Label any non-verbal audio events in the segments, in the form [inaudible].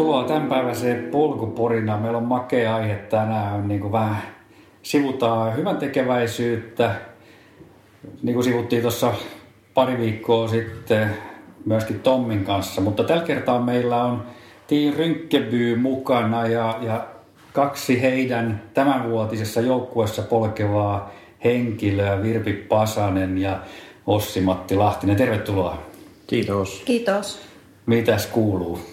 Tervetuloa tämänpäiväiseen polkuporinaan. Meillä on makea aihe tänään. Niin kuin vähän sivutaan hyvän tekeväisyyttä. Niin kuin sivuttiin tuossa pari viikkoa sitten myöskin Tommin kanssa. Mutta tällä kertaa meillä on Tii Rynkkeby mukana ja, ja kaksi heidän tämänvuotisessa joukkueessa polkevaa henkilöä, Virpi Pasanen ja Ossi-Matti Lahtinen. Tervetuloa. Kiitos. Kiitos. Mitäs kuuluu?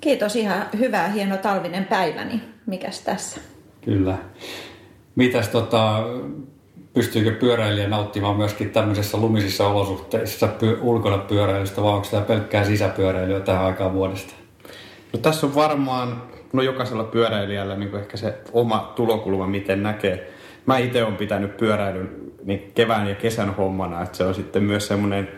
Kiitos, ihan hyvä, hieno talvinen päiväni. Mikäs tässä? Kyllä. Mitäs tota, pystyykö pyöräilijä nauttimaan myöskin tämmöisissä lumisissa olosuhteissa pyö, ulkona pyöräilystä, vai onko tämä pelkkää sisäpyöräilyä tähän aikaan vuodesta? No tässä on varmaan, no jokaisella pyöräilijällä niin ehkä se oma tulokulma, miten näkee. Mä itse olen pitänyt pyöräilyn niin kevään ja kesän hommana, että se on sitten myös semmoinen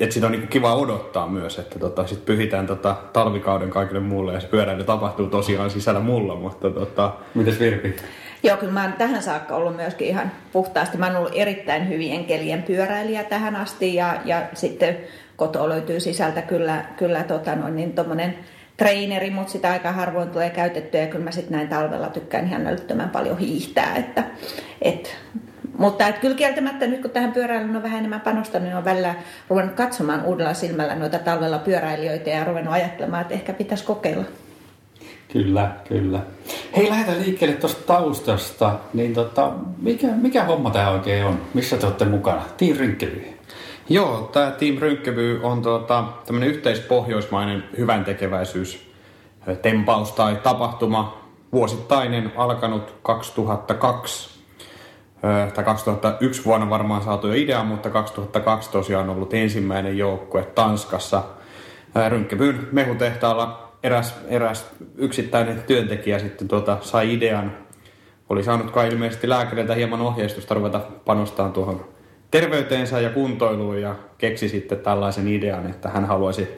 että sitä on niin kiva odottaa myös, että tota, sit pyhitään tota talvikauden kaikille muulle ja se pyöräily tapahtuu tosiaan sisällä mulla, mutta tota... Mites Virpi? Joo, kyllä mä oon tähän saakka ollut myöskin ihan puhtaasti. Mä oon ollut erittäin hyvien kelien pyöräilijä tähän asti ja, ja sitten kotoa löytyy sisältä kyllä, kyllä tota noin, niin tommonen treineri, mutta sitä aika harvoin tulee käytettyä ja kyllä mä sitten näin talvella tykkään ihan älyttömän paljon hiihtää, että et mutta et kyllä kieltämättä nyt kun tähän pyöräilyyn on vähän enemmän panostanut, niin on välillä ruvennut katsomaan uudella silmällä noita talvella pyöräilijöitä ja ruvennut ajattelemaan, että ehkä pitäisi kokeilla. Kyllä, kyllä. Hei, lähdetään liikkeelle tuosta taustasta. Niin tota, mikä, mikä homma tämä oikein on? Missä te olette mukana? Team Rynkkevy. Joo, tämä Team Rynkkevy on tuota, tämmöinen yhteispohjoismainen hyvän tekeväisyys tempaus tai tapahtuma, vuosittainen, alkanut 2002 tai 2001 vuonna varmaan saatu jo idea, mutta 2002 tosiaan ollut ensimmäinen joukkue Tanskassa. Rynkkebyn mehutehtaalla eräs, eräs yksittäinen työntekijä sitten tuota, sai idean. Oli saanut kai ilmeisesti lääkäriltä hieman ohjeistusta ruveta panostamaan tuohon terveyteensä ja kuntoiluun ja keksi sitten tällaisen idean, että hän haluaisi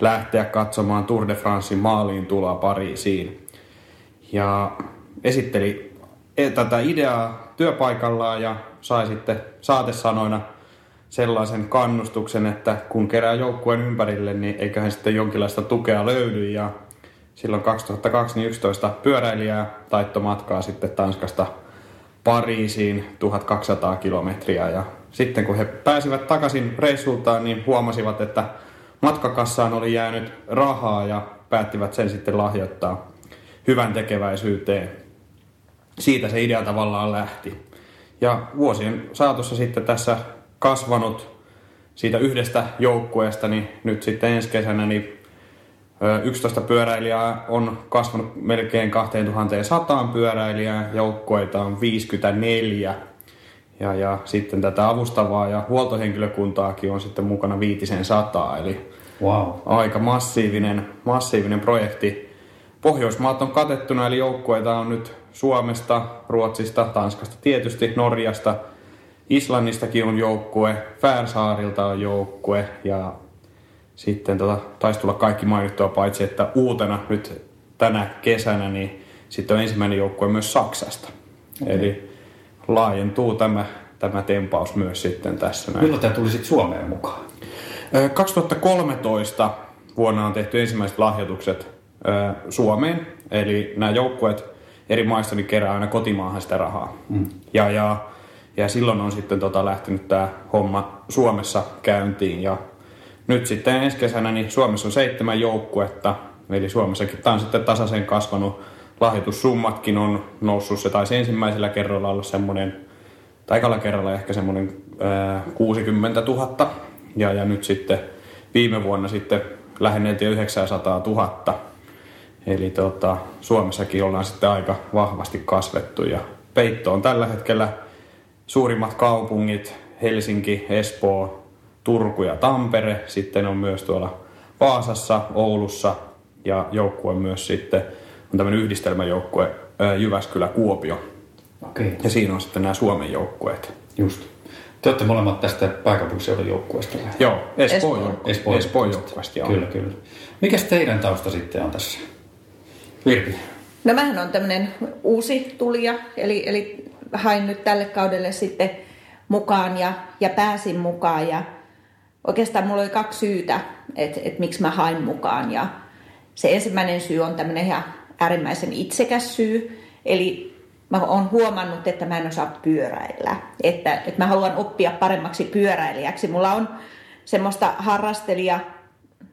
lähteä katsomaan Tour de Francein maaliin tuloa Pariisiin. Ja esitteli e, tätä ideaa työpaikallaan ja sai sitten saatesanoina sellaisen kannustuksen, että kun kerää joukkueen ympärille, niin eiköhän sitten jonkinlaista tukea löydy. Ja silloin 2011 pyöräilijää taitto matkaa sitten Tanskasta Pariisiin 1200 kilometriä. Ja sitten kun he pääsivät takaisin reissultaan, niin huomasivat, että matkakassaan oli jäänyt rahaa ja päättivät sen sitten lahjoittaa hyvän tekeväisyyteen siitä se idea tavallaan lähti. Ja vuosien saatossa sitten tässä kasvanut siitä yhdestä joukkueesta, niin nyt sitten ensi kesänä niin 11 pyöräilijää on kasvanut melkein 2100 pyöräilijää, joukkueita on 54 ja, ja sitten tätä avustavaa ja huoltohenkilökuntaakin on sitten mukana viitisen sataa, eli wow. aika massiivinen, massiivinen projekti. Pohjoismaat on katettuna, eli joukkueita on nyt Suomesta, Ruotsista, Tanskasta tietysti, Norjasta, Islannistakin on joukkue, Färsaarilta on joukkue ja sitten tota, taisi tulla kaikki mainittua paitsi, että uutena nyt tänä kesänä niin sitten on ensimmäinen joukkue myös Saksasta. Okay. Eli laajentuu tämä, tämä tempaus myös sitten tässä. Näin. Milloin tämä tuli sitten Suomeen mukaan? 2013 vuonna on tehty ensimmäiset lahjoitukset Suomeen. Eli nämä joukkueet eri maista niin kerää aina kotimaahan sitä rahaa. Mm. Ja, ja, ja silloin on sitten tota lähtenyt tämä homma Suomessa käyntiin. Ja nyt sitten ensi kesänä niin Suomessa on seitsemän joukkuetta, eli Suomessakin tämä on sitten tasaisen kasvanut. Lahjoitussummatkin on noussut, se taisi ensimmäisellä kerralla olla semmoinen, tai ekalla kerralla ehkä semmoinen ää, 60 000. Ja, ja nyt sitten viime vuonna sitten lähenneltiin 900 000 Eli tota, Suomessakin ollaan sitten aika vahvasti kasvettu ja Peitto on tällä hetkellä suurimmat kaupungit, Helsinki, Espoo, Turku ja Tampere. Sitten on myös tuolla Vaasassa, Oulussa ja joukkue myös sitten on tämmöinen yhdistelmäjoukkue Jyväskylä, Kuopio. Okay. Ja siinä on sitten nämä Suomen joukkueet. Just. Te olette molemmat tästä pääkaupunkiseudun joukkueesta. Joo, Espoo, Espoo, Espoo, Espoo joukkueesta. Kyllä, kyllä. Mikäs teidän tausta sitten on tässä? Virpi. No mähän on tämmöinen uusi tulija, eli, eli hain nyt tälle kaudelle sitten mukaan ja, ja pääsin mukaan. Ja oikeastaan mulla oli kaksi syytä, että, että miksi mä hain mukaan. Ja se ensimmäinen syy on tämmöinen ihan äärimmäisen itsekäs syy. Eli mä oon huomannut, että mä en osaa pyöräillä. Että, että mä haluan oppia paremmaksi pyöräilijäksi. Mulla on semmoista harrastelija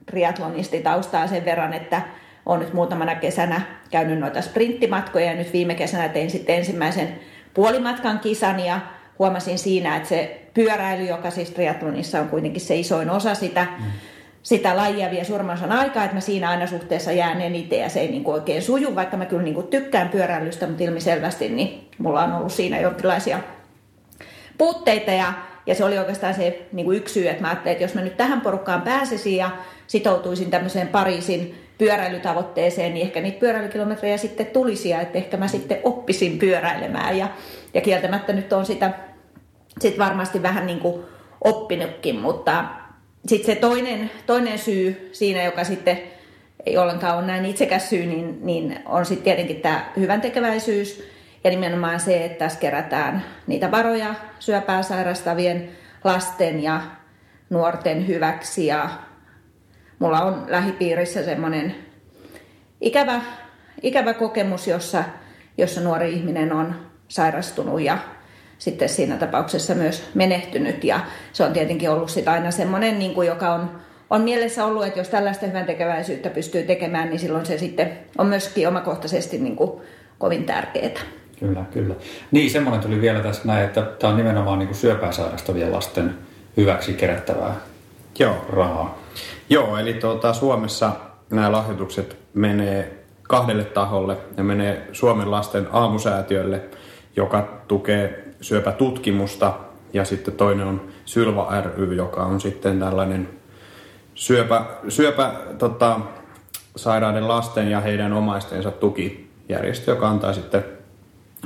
triatlonisti taustaa sen verran, että olen nyt muutamana kesänä käynyt noita sprinttimatkoja ja nyt viime kesänä tein sitten ensimmäisen puolimatkan kisan ja huomasin siinä, että se pyöräily, joka siis triatlonissa on kuitenkin se isoin osa sitä, sitä lajia vie suurimman aikaa, että mä siinä aina suhteessa jään eniten ja se ei niin kuin oikein suju, vaikka mä kyllä niin kuin tykkään pyöräilystä, mutta ilmiselvästi niin mulla on ollut siinä jonkinlaisia puutteita ja, ja se oli oikeastaan se niin kuin yksi syy, että mä ajattelin, että jos mä nyt tähän porukkaan pääsisin ja sitoutuisin tämmöiseen Pariisin pyöräilytavoitteeseen, niin ehkä niitä pyöräilykilometrejä sitten tulisi ja että ehkä mä sitten oppisin pyöräilemään. Ja, ja kieltämättä nyt on sitä sit varmasti vähän niin kuin oppinutkin, mutta sitten se toinen, toinen syy siinä, joka sitten ei ollenkaan ole näin itsekäs syy, niin, niin on sitten tietenkin tämä hyvän tekeväisyys ja nimenomaan se, että tässä kerätään niitä varoja syöpää sairastavien lasten ja nuorten hyväksi ja mulla on lähipiirissä semmoinen ikävä, ikävä kokemus, jossa, jossa nuori ihminen on sairastunut ja sitten siinä tapauksessa myös menehtynyt. Ja se on tietenkin ollut sitä aina semmoinen, niin kuin, joka on, on mielessä ollut, että jos tällaista hyvän tekeväisyyttä pystyy tekemään, niin silloin se sitten on myöskin omakohtaisesti niin kuin, kovin tärkeää. Kyllä, kyllä. Niin, semmoinen tuli vielä tässä näin, että tämä on nimenomaan niin kuin syöpää sairastavien lasten hyväksi kerättävää Joo. rahaa. Joo, eli tuota, Suomessa nämä lahjoitukset menee kahdelle taholle. Ne menee Suomen lasten aamusäätiölle, joka tukee syöpätutkimusta, ja sitten toinen on Sylva ry, joka on sitten tällainen syöpä, syöpä tota, sairaiden lasten ja heidän omaistensa tukijärjestö, joka antaa sitten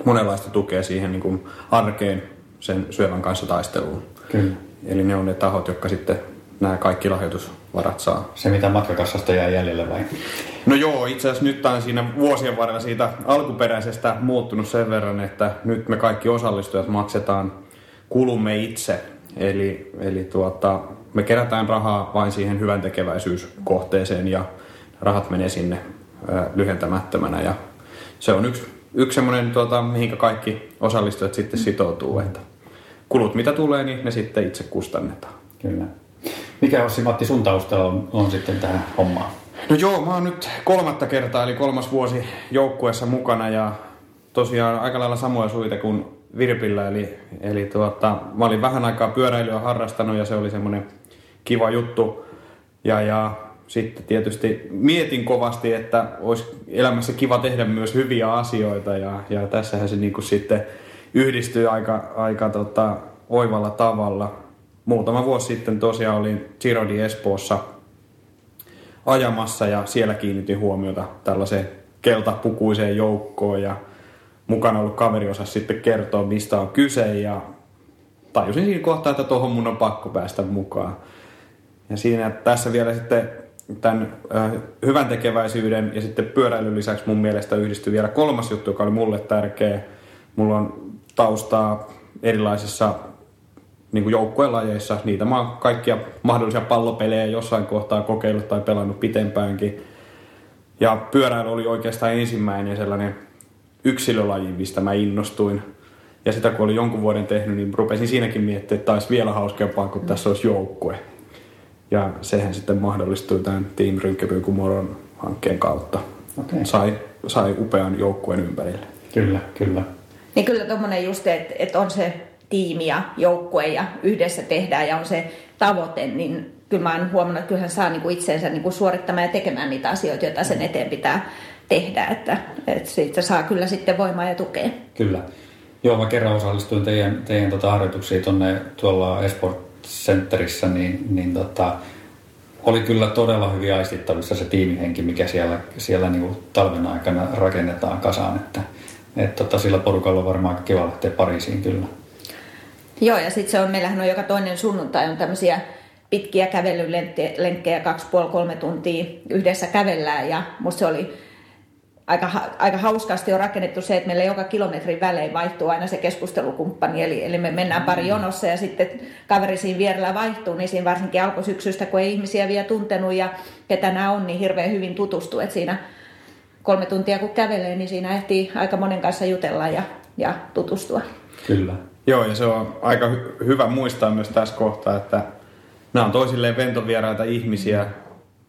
monenlaista tukea siihen niin kuin arkeen sen syövän kanssa taisteluun. Kyllä. Eli ne on ne tahot, jotka sitten nämä kaikki lahjoitusvarat saa. Se mitä matkakassasta jää jäljelle vai? No joo, itse asiassa nyt on siinä vuosien varrella siitä alkuperäisestä muuttunut sen verran, että nyt me kaikki osallistujat maksetaan kulumme itse. Eli, eli tuota, me kerätään rahaa vain siihen hyvän tekeväisyyskohteeseen ja rahat menee sinne lyhentämättömänä. Ja se on yksi, yksi semmoinen, tuota, mihinkä kaikki osallistujat sitten sitoutuu, että kulut mitä tulee, niin ne sitten itse kustannetaan. Kyllä. Mikä Ossi Matti sun taustalla on, on sitten tähän hommaan? No joo, mä oon nyt kolmatta kertaa, eli kolmas vuosi joukkueessa mukana ja tosiaan aika lailla samoja suita kuin Virpillä. Eli, eli tuota, mä olin vähän aikaa pyöräilyä harrastanut ja se oli semmoinen kiva juttu. Ja, ja sitten tietysti mietin kovasti, että olisi elämässä kiva tehdä myös hyviä asioita ja, ja tässähän se niin kuin sitten yhdistyy aika, aika tota, oivalla tavalla muutama vuosi sitten tosiaan olin Girodi Espoossa ajamassa ja siellä kiinnitin huomiota tällaiseen keltapukuiseen joukkoon ja mukana ollut kaveri osasi sitten kertoa, mistä on kyse ja tajusin siinä kohtaa, että tuohon mun on pakko päästä mukaan. Ja siinä tässä vielä sitten tämän äh, hyvän tekeväisyyden ja sitten pyöräilyn lisäksi mun mielestä yhdistyi vielä kolmas juttu, joka oli mulle tärkeä. Mulla on taustaa erilaisissa niin kuin joukkuelajeissa. Niitä mä oon kaikkia mahdollisia pallopelejä jossain kohtaa kokeillut tai pelannut pitempäänkin. Ja pyöräily oli oikeastaan ensimmäinen sellainen yksilölaji, mistä mä innostuin. Ja sitä kun olin jonkun vuoden tehnyt, niin rupesin siinäkin miettimään, että olisi vielä hauskempaa, kun tässä olisi joukkue. Ja sehän sitten mahdollistui tämän Team Rynkkäpyy Kumoron hankkeen kautta. Okay. Sai, sai upean joukkueen ympärille. Kyllä, kyllä. Niin kyllä tuommoinen just, että, että on se tiimi ja joukkue ja yhdessä tehdään ja on se tavoite, niin kyllä mä oon huomannut, että kyllähän saa niin kuin itseensä niin kuin suorittamaan ja tekemään niitä asioita, joita sen eteen pitää tehdä, että, että siitä saa kyllä sitten voimaa ja tukea. Kyllä. Joo, mä kerran osallistuin teidän, teidän tota harjoituksiin tuonne tuolla Esport Centerissä, niin, niin tota, oli kyllä todella hyvin aistittavissa se tiimihenki, mikä siellä, siellä niin kuin talven aikana rakennetaan kasaan, että et tota, sillä porukalla on varmaan kiva lähteä Pariisiin kyllä. Joo, ja sitten se on, meillähän on joka toinen sunnuntai on tämmöisiä pitkiä kävelylenkkejä, kaksi puoli kolme tuntia yhdessä kävellään, ja musta se oli aika, aika hauskasti on rakennettu se, että meillä joka kilometrin välein vaihtuu aina se keskustelukumppani, eli, eli me mennään pari mm. jonossa ja sitten kaveri siinä vierellä vaihtuu, niin siinä varsinkin alkusyksystä, kun ei ihmisiä vielä tuntenut ja ketä nämä on, niin hirveän hyvin tutustuu, että siinä kolme tuntia kun kävelee, niin siinä ehtii aika monen kanssa jutella ja, ja tutustua. Kyllä. Joo, ja se on aika hy- hyvä muistaa myös tässä kohtaa, että nämä on toisilleen ventovieraita ihmisiä,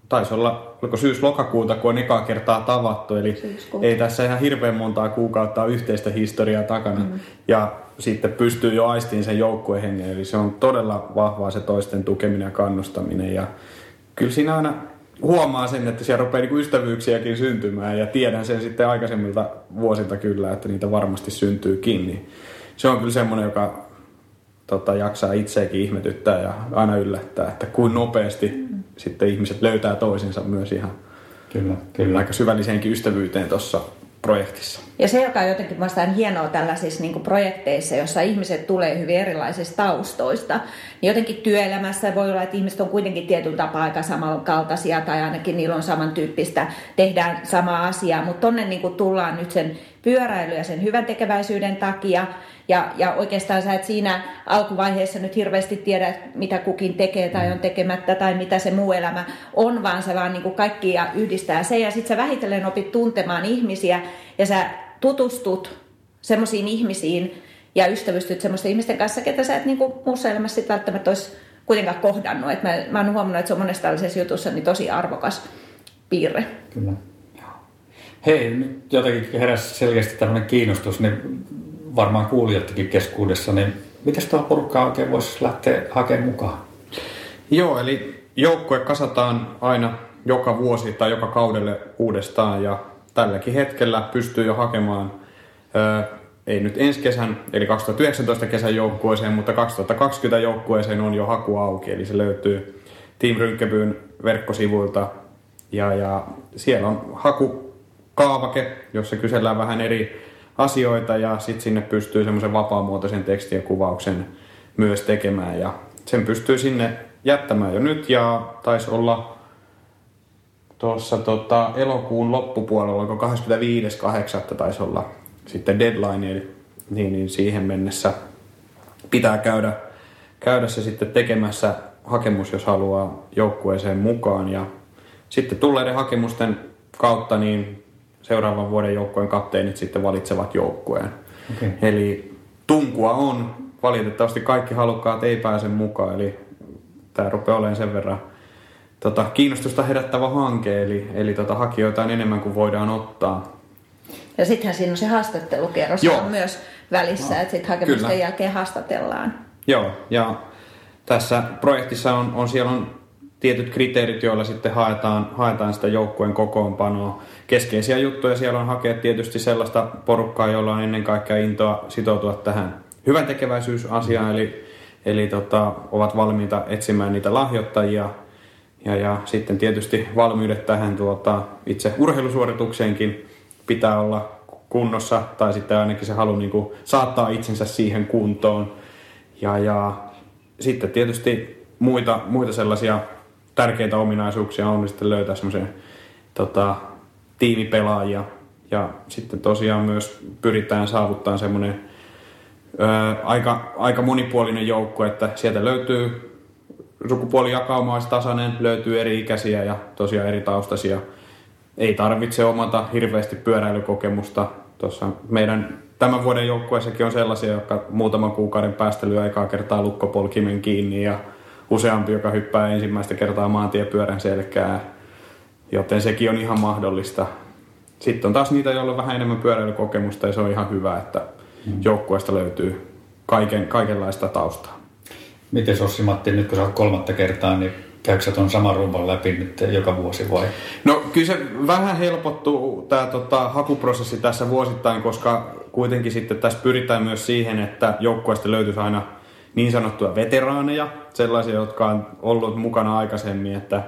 taisi olla oliko syys-lokakuuta, kun on ekaa kertaa tavattu, eli Syyskuuta. ei tässä ihan hirveän montaa kuukautta ole yhteistä historiaa takana. Mm. Ja sitten pystyy jo aistiin sen joukkuehengen, eli se on todella vahvaa se toisten tukeminen ja kannustaminen. Ja kyllä siinä aina huomaa sen, että siellä rupeaa niin ystävyyksiäkin syntymään ja tiedän sen sitten aikaisemmilta vuosilta kyllä, että niitä varmasti syntyykin. Niin se on kyllä semmoinen, joka tota, jaksaa itseäkin ihmetyttää ja aina yllättää, että kuin nopeasti mm. sitten ihmiset löytää toisensa myös ihan kyllä, kyllä. aika syvälliseenkin ystävyyteen tuossa projektissa. Ja se, joka on jotenkin mielestäni hienoa tällaisissa niin projekteissa, jossa ihmiset tulee hyvin erilaisista taustoista, niin jotenkin työelämässä voi olla, että ihmiset on kuitenkin tietyn tapaa aika samankaltaisia tai ainakin niillä on samantyyppistä, tehdään samaa asiaa, mutta tonne niin tullaan nyt sen pyöräily ja sen hyvän tekeväisyyden takia ja, ja oikeastaan sä et siinä alkuvaiheessa nyt hirveästi tiedä, mitä kukin tekee tai on tekemättä tai mitä se muu elämä on, vaan se vaan niin kuin kaikkia yhdistää se. Ja sitten sä vähitellen opit tuntemaan ihmisiä ja sä tutustut semmoisiin ihmisiin ja ystävystyt semmoisten ihmisten kanssa, ketä sä et niin kuin muussa elämässä välttämättä olisi kuitenkaan kohdannut. Et mä, mä oon huomannut, että se on monessa tällaisessa jutussa niin tosi arvokas piirre. Kyllä. Hei, nyt jotenkin heräsi selkeästi tämmöinen kiinnostus, niin varmaan kuulijatkin keskuudessa, niin miten tuo porukkaa oikein voisi lähteä hakemaan mukaan? Joo, eli joukkue kasataan aina joka vuosi tai joka kaudelle uudestaan ja tälläkin hetkellä pystyy jo hakemaan, ää, ei nyt ensi kesän, eli 2019 kesän joukkueeseen, mutta 2020 joukkueeseen on jo haku auki, eli se löytyy Team Rynkkäbyyn verkkosivuilta ja, ja siellä on hakukaavake, jossa kysellään vähän eri asioita ja sitten sinne pystyy semmoisen vapaamuotoisen tekstin ja kuvauksen myös tekemään ja sen pystyy sinne jättämään jo nyt ja taisi olla tuossa tota, elokuun loppupuolella, onko 25.8. taisi olla sitten deadline, eli niin, niin siihen mennessä pitää käydä, käydä se sitten tekemässä hakemus, jos haluaa joukkueeseen mukaan. Ja sitten tulleiden hakemusten kautta niin seuraavan vuoden joukkueen kapteenit sitten valitsevat joukkueen. Okay. Eli tunkua on. Valitettavasti kaikki halukkaat ei pääse mukaan, eli tämä rupeaa olemaan sen verran tota, kiinnostusta herättävä hanke, eli, eli tota, hakijoita on enemmän kuin voidaan ottaa. Ja sittenhän siinä on se haastattelukierros Joo. on myös välissä, no, että sitten hakemusten kyllä. jälkeen haastatellaan. Joo, ja tässä projektissa on, on siellä on tietyt kriteerit, joilla sitten haetaan, haetaan sitä joukkueen kokoonpanoa. Keskeisiä juttuja siellä on hakea tietysti sellaista porukkaa, jolla on ennen kaikkea intoa sitoutua tähän hyvän tekeväisyysasiaan, eli, eli tota, ovat valmiita etsimään niitä lahjoittajia. Ja, ja sitten tietysti valmiudet tähän tuota, itse urheilusuoritukseenkin pitää olla kunnossa, tai sitten ainakin se halu niin kuin, saattaa itsensä siihen kuntoon. Ja, ja sitten tietysti muita, muita sellaisia tärkeitä ominaisuuksia on sitten löytää semmoisen tota, tiimipelaajia. Ja sitten tosiaan myös pyritään saavuttaa semmoinen ö, aika, aika monipuolinen joukko, että sieltä löytyy sukupuolijakauma olisi tasainen, löytyy eri ikäisiä ja tosiaan eri taustaisia. Ei tarvitse omata hirveästi pyöräilykokemusta. Tuossa meidän tämän vuoden joukkueessakin on sellaisia, jotka muutaman kuukauden päästä lyö ekaa kertaa lukkopolkimen kiinni ja useampi, joka hyppää ensimmäistä kertaa maantiepyörän selkää, joten sekin on ihan mahdollista. Sitten on taas niitä, joilla on vähän enemmän pyöräilykokemusta ja se on ihan hyvä, että mm. joukkueesta löytyy kaiken, kaikenlaista taustaa. Miten Ossi Matti, nyt kun sä oot kolmatta kertaa, niin käykö sä tuon saman rumban läpi nyt joka vuosi vai? No kyllä se vähän helpottuu tämä tota, hakuprosessi tässä vuosittain, koska kuitenkin sitten tässä pyritään myös siihen, että joukkueesta löytyisi aina – niin sanottuja veteraaneja, sellaisia, jotka on ollut mukana aikaisemmin, että,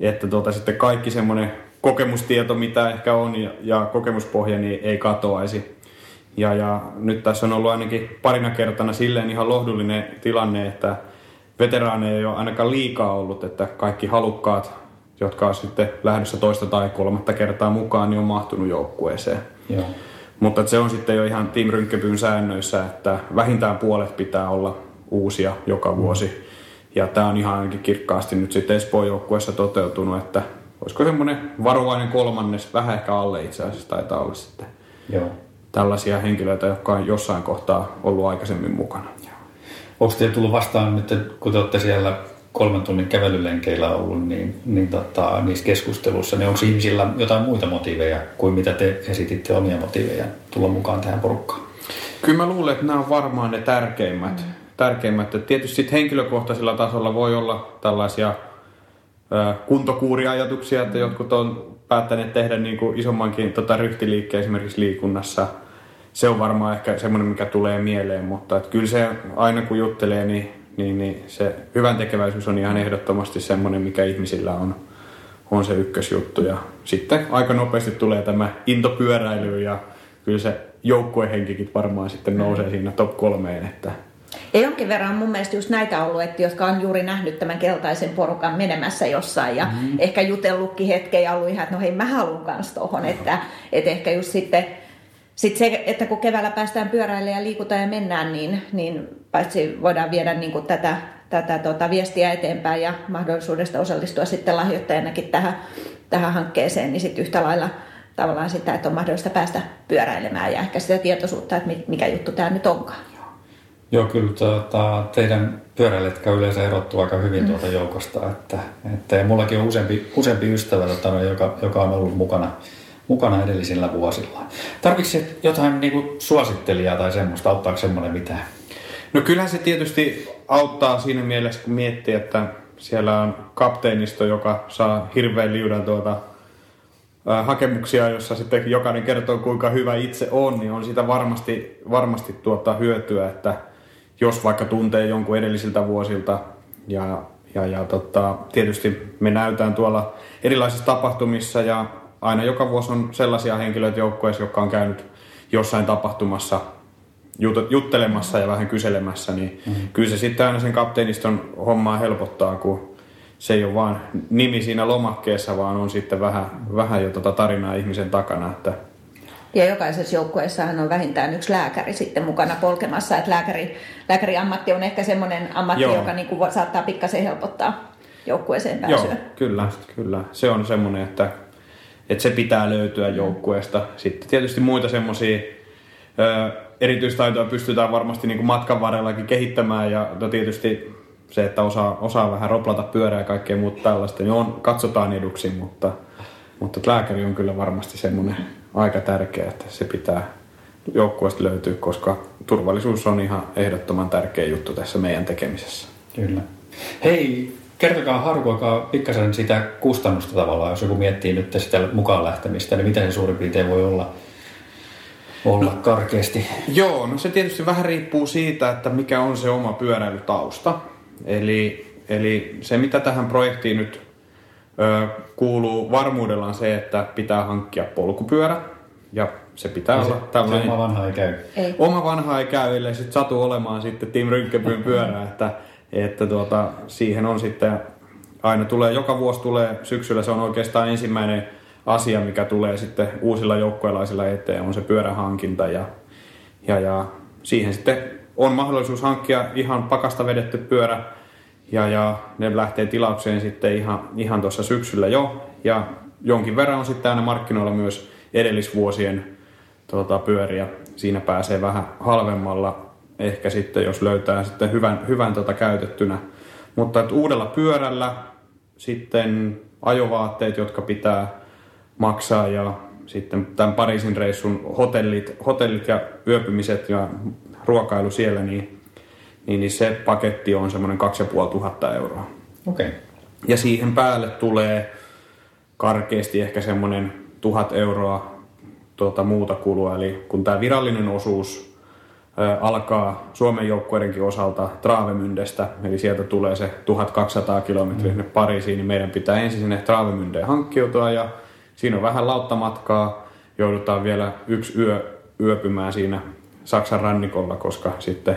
että tuota, sitten kaikki semmoinen kokemustieto, mitä ehkä on ja, ja kokemuspohja, niin ei katoaisi. Ja, ja nyt tässä on ollut ainakin parina kertana silleen ihan lohdullinen tilanne, että veteraaneja ei ole ainakaan liikaa ollut, että kaikki halukkaat jotka on sitten lähdössä toista tai kolmatta kertaa mukaan, niin on mahtunut joukkueeseen. Joo. Mutta se on sitten jo ihan Team Rynkkäpyyn säännöissä, että vähintään puolet pitää olla uusia joka vuosi. Ja tämä on ihan ainakin kirkkaasti nyt sitten Espoon joukkueessa toteutunut, että olisiko semmoinen varovainen kolmannes, vähän ehkä alle itse asiassa taitaa olla sitten Joo. tällaisia henkilöitä, jotka on jossain kohtaa ollut aikaisemmin mukana. Onko teille tullut vastaan nyt, kun te olette siellä kolmen tunnin kävelylenkeillä ollut, niin, niin tota, niissä keskusteluissa, niin onko ihmisillä jotain muita motiiveja kuin mitä te esititte omia motiiveja tulla mukaan tähän porukkaan? Kyllä mä luulen, että nämä on varmaan ne tärkeimmät. Mm. Tärkeimmät. Et tietysti sit henkilökohtaisella tasolla voi olla tällaisia ö, kuntokuuriajatuksia, että jotkut on päättäneet tehdä niin kuin isommankin tota, ryhtiliikkeen esimerkiksi liikunnassa. Se on varmaan ehkä semmoinen, mikä tulee mieleen, mutta et kyllä se aina kun juttelee, niin, niin, niin se hyvän tekeväisyys on ihan ehdottomasti semmoinen, mikä ihmisillä on, on se ykkösjuttu. Ja sitten aika nopeasti tulee tämä into pyöräilyyn ja kyllä se joukkuehenkikin varmaan sitten nousee siinä top kolmeen, että Ja jonkin verran on mun mielestä just näitä ollut, että jotka on juuri nähnyt tämän keltaisen porukan menemässä jossain ja mm-hmm. ehkä jutellutkin hetken ja ollut ihan, että no hei mä haluan kans tohon, että, että ehkä just sitten sitten se, että kun keväällä päästään pyöräilemään ja liikutaan ja mennään, niin, niin paitsi voidaan viedä niin kuin tätä, tätä tota viestiä eteenpäin ja mahdollisuudesta osallistua sitten lahjoittajanakin tähän, tähän hankkeeseen, niin sitten yhtä lailla tavallaan sitä, että on mahdollista päästä pyöräilemään ja ehkä sitä tietoisuutta, että mikä juttu tämä nyt onkaan. Joo, kyllä tuota, teidän pyöräilijätkä yleensä erottuu aika hyvin tuolta joukosta. Että, että, ja mullakin on useampi, useampi ystävä, tota, joka, joka on ollut mukana, mukana edellisillä vuosilla. Tarvitsetko jotain niin kuin suosittelijaa tai semmoista? Auttaako semmoinen mitään? No kyllähän se tietysti auttaa siinä mielessä, kun miettii, että siellä on kapteenisto, joka saa hirveän liudan tuota, ää, hakemuksia, jossa sitten jokainen kertoo, kuinka hyvä itse on, niin on siitä varmasti, varmasti tuottaa hyötyä, että jos vaikka tuntee jonkun edellisiltä vuosilta ja, ja, ja tota, tietysti me näytään tuolla erilaisissa tapahtumissa ja aina joka vuosi on sellaisia henkilöitä joukkueessa, jotka on käynyt jossain tapahtumassa jut- juttelemassa ja vähän kyselemässä, niin mm-hmm. kyllä se sitten aina sen kapteeniston hommaa helpottaa, kun se ei ole vaan nimi siinä lomakkeessa, vaan on sitten vähän, vähän jo tota tarinaa ihmisen takana, että Ja jokaisessa joukkueessahan on vähintään yksi lääkäri sitten mukana polkemassa, että lääkäri, lääkäriammatti on ehkä semmoinen ammatti, Joo. joka niin kuin saattaa pikkasen helpottaa joukkueeseen pääsyä. Joo, kyllä, kyllä. Se on semmoinen, että, että se pitää löytyä joukkueesta. Sitten tietysti muita semmoisia erityistaitoja pystytään varmasti niin kuin matkan varrellakin kehittämään ja no tietysti se, että osaa, osaa vähän roplata pyörää ja kaikkea muuta tällaista, niin on, katsotaan eduksi, mutta, mutta lääkäri on kyllä varmasti semmoinen aika tärkeä, että se pitää joukkueesta löytyä, koska turvallisuus on ihan ehdottoman tärkeä juttu tässä meidän tekemisessä. Kyllä. Hei, kertokaa, harkoikaa pikkasen sitä kustannusta tavallaan, jos joku miettii nyt sitä mukaan lähtemistä, niin mitä se suurin piirtein voi olla, olla no, karkeasti? Joo, no se tietysti vähän riippuu siitä, että mikä on se oma pyöräilytausta. Eli, eli se, mitä tähän projektiin nyt kuuluu varmuudella on se, että pitää hankkia polkupyörä. Ja se pitää Ja olla se, se tällainen... oma vanha ei käy. Ei. Oma vanha ei käy, ellei sitten satu olemaan sitten Team Rynkkäpyyn pyörä, [laughs] että, että tuota, siihen on sitten aina tulee, joka vuosi tulee syksyllä, se on oikeastaan ensimmäinen asia, mikä tulee sitten uusilla joukkueelaisilla eteen, on se pyörähankinta ja, ja, ja siihen sitten on mahdollisuus hankkia ihan pakasta vedetty pyörä ja, ja ne lähtee tilaukseen sitten ihan, ihan tuossa syksyllä jo ja jonkin verran on sitten aina markkinoilla myös edellisvuosien tuota, pyöriä. Siinä pääsee vähän halvemmalla ehkä sitten, jos löytää sitten hyvän, hyvän tota, käytettynä. Mutta että uudella pyörällä sitten ajovaatteet, jotka pitää maksaa ja sitten tämän Pariisin reissun hotellit, hotellit ja yöpymiset ja ruokailu siellä, niin, niin, niin se paketti on semmoinen 2500 euroa. Okei. Okay. Ja siihen päälle tulee karkeasti ehkä semmoinen tuhat euroa tuota muuta kulua. Eli kun tämä virallinen osuus ä, alkaa Suomen joukkueidenkin osalta Travemyndestä, eli sieltä tulee se 1200 kilometriä sinne Pariisiin, niin meidän pitää ensin sinne Travemyndeen hankkiutua ja siinä on vähän lauttamatkaa. Joudutaan vielä yksi yö yöpymään siinä Saksan rannikolla, koska sitten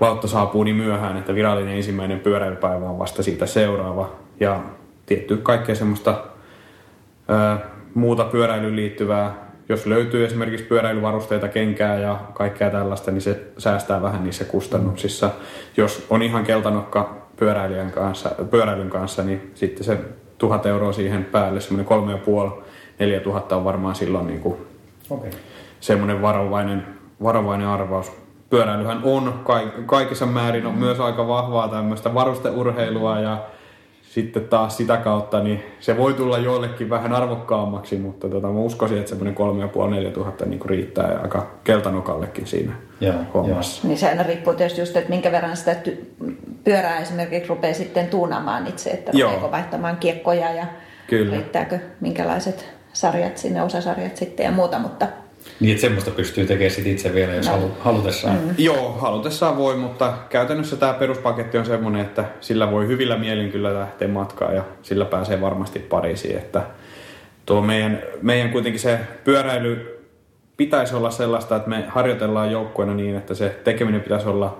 lautta saapuu niin myöhään, että virallinen ensimmäinen pyöräilypäivä on vasta siitä seuraava. Ja tietty kaikkea semmoista ää, muuta pyöräilyyn liittyvää. Jos löytyy esimerkiksi pyöräilyvarusteita, kenkää ja kaikkea tällaista, niin se säästää vähän niissä kustannuksissa. Jos on ihan keltanokka pyöräilijän kanssa, pyöräilyn kanssa, niin sitten se tuhat euroa siihen päälle, semmoinen kolme ja puoli, neljä tuhatta on varmaan silloin niin kuin Okay. semmoinen varovainen, varovainen arvaus. Pyöräilyhän on kaikissa määrin on myös aika vahvaa tämmöistä varusteurheilua ja sitten taas sitä kautta niin se voi tulla joillekin vähän arvokkaammaksi, mutta tota, mä uskoisin, että semmoinen 3,5-4 tuhatta niin riittää ja aika keltanokallekin siinä Joo, hommassa. Niin se aina riippuu tietysti just, että minkä verran sitä ty- pyörää esimerkiksi rupeaa sitten tuunaamaan itse, että Joo. rupeako vaihtamaan kiekkoja ja Kyllä. riittääkö minkälaiset sarjat sinne, osasarjat sitten ja muuta, mutta Niin, että semmoista pystyy tekemään sit itse vielä, jos halu, halutessaan. Mm. Joo, halutessaan voi, mutta käytännössä tämä peruspaketti on semmoinen, että sillä voi hyvillä mielin kyllä lähteä matkaan ja sillä pääsee varmasti Pariisiin. Että tuo meidän, meidän kuitenkin se pyöräily pitäisi olla sellaista, että me harjoitellaan joukkueena niin, että se tekeminen pitäisi olla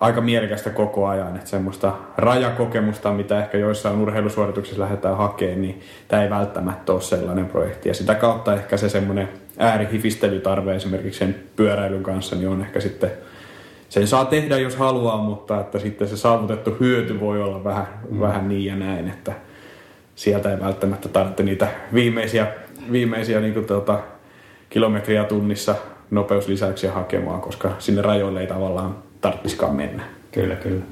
aika mielekästä koko ajan, että semmoista rajakokemusta, mitä ehkä joissain urheilusuorituksissa lähdetään hakemaan, niin tämä ei välttämättä ole sellainen projekti. Ja sitä kautta ehkä se semmoinen äärihifistelytarve esimerkiksi sen pyöräilyn kanssa, niin on ehkä sitten, sen saa tehdä jos haluaa, mutta että sitten se saavutettu hyöty voi olla vähän, mm. vähän niin ja näin, että sieltä ei välttämättä tarvitse niitä viimeisiä, viimeisiä niin kuin tuota, kilometriä tunnissa nopeuslisäyksiä hakemaan, koska sinne rajoille ei tavallaan tarvitsisikaan mennä. Kyllä, kyllä.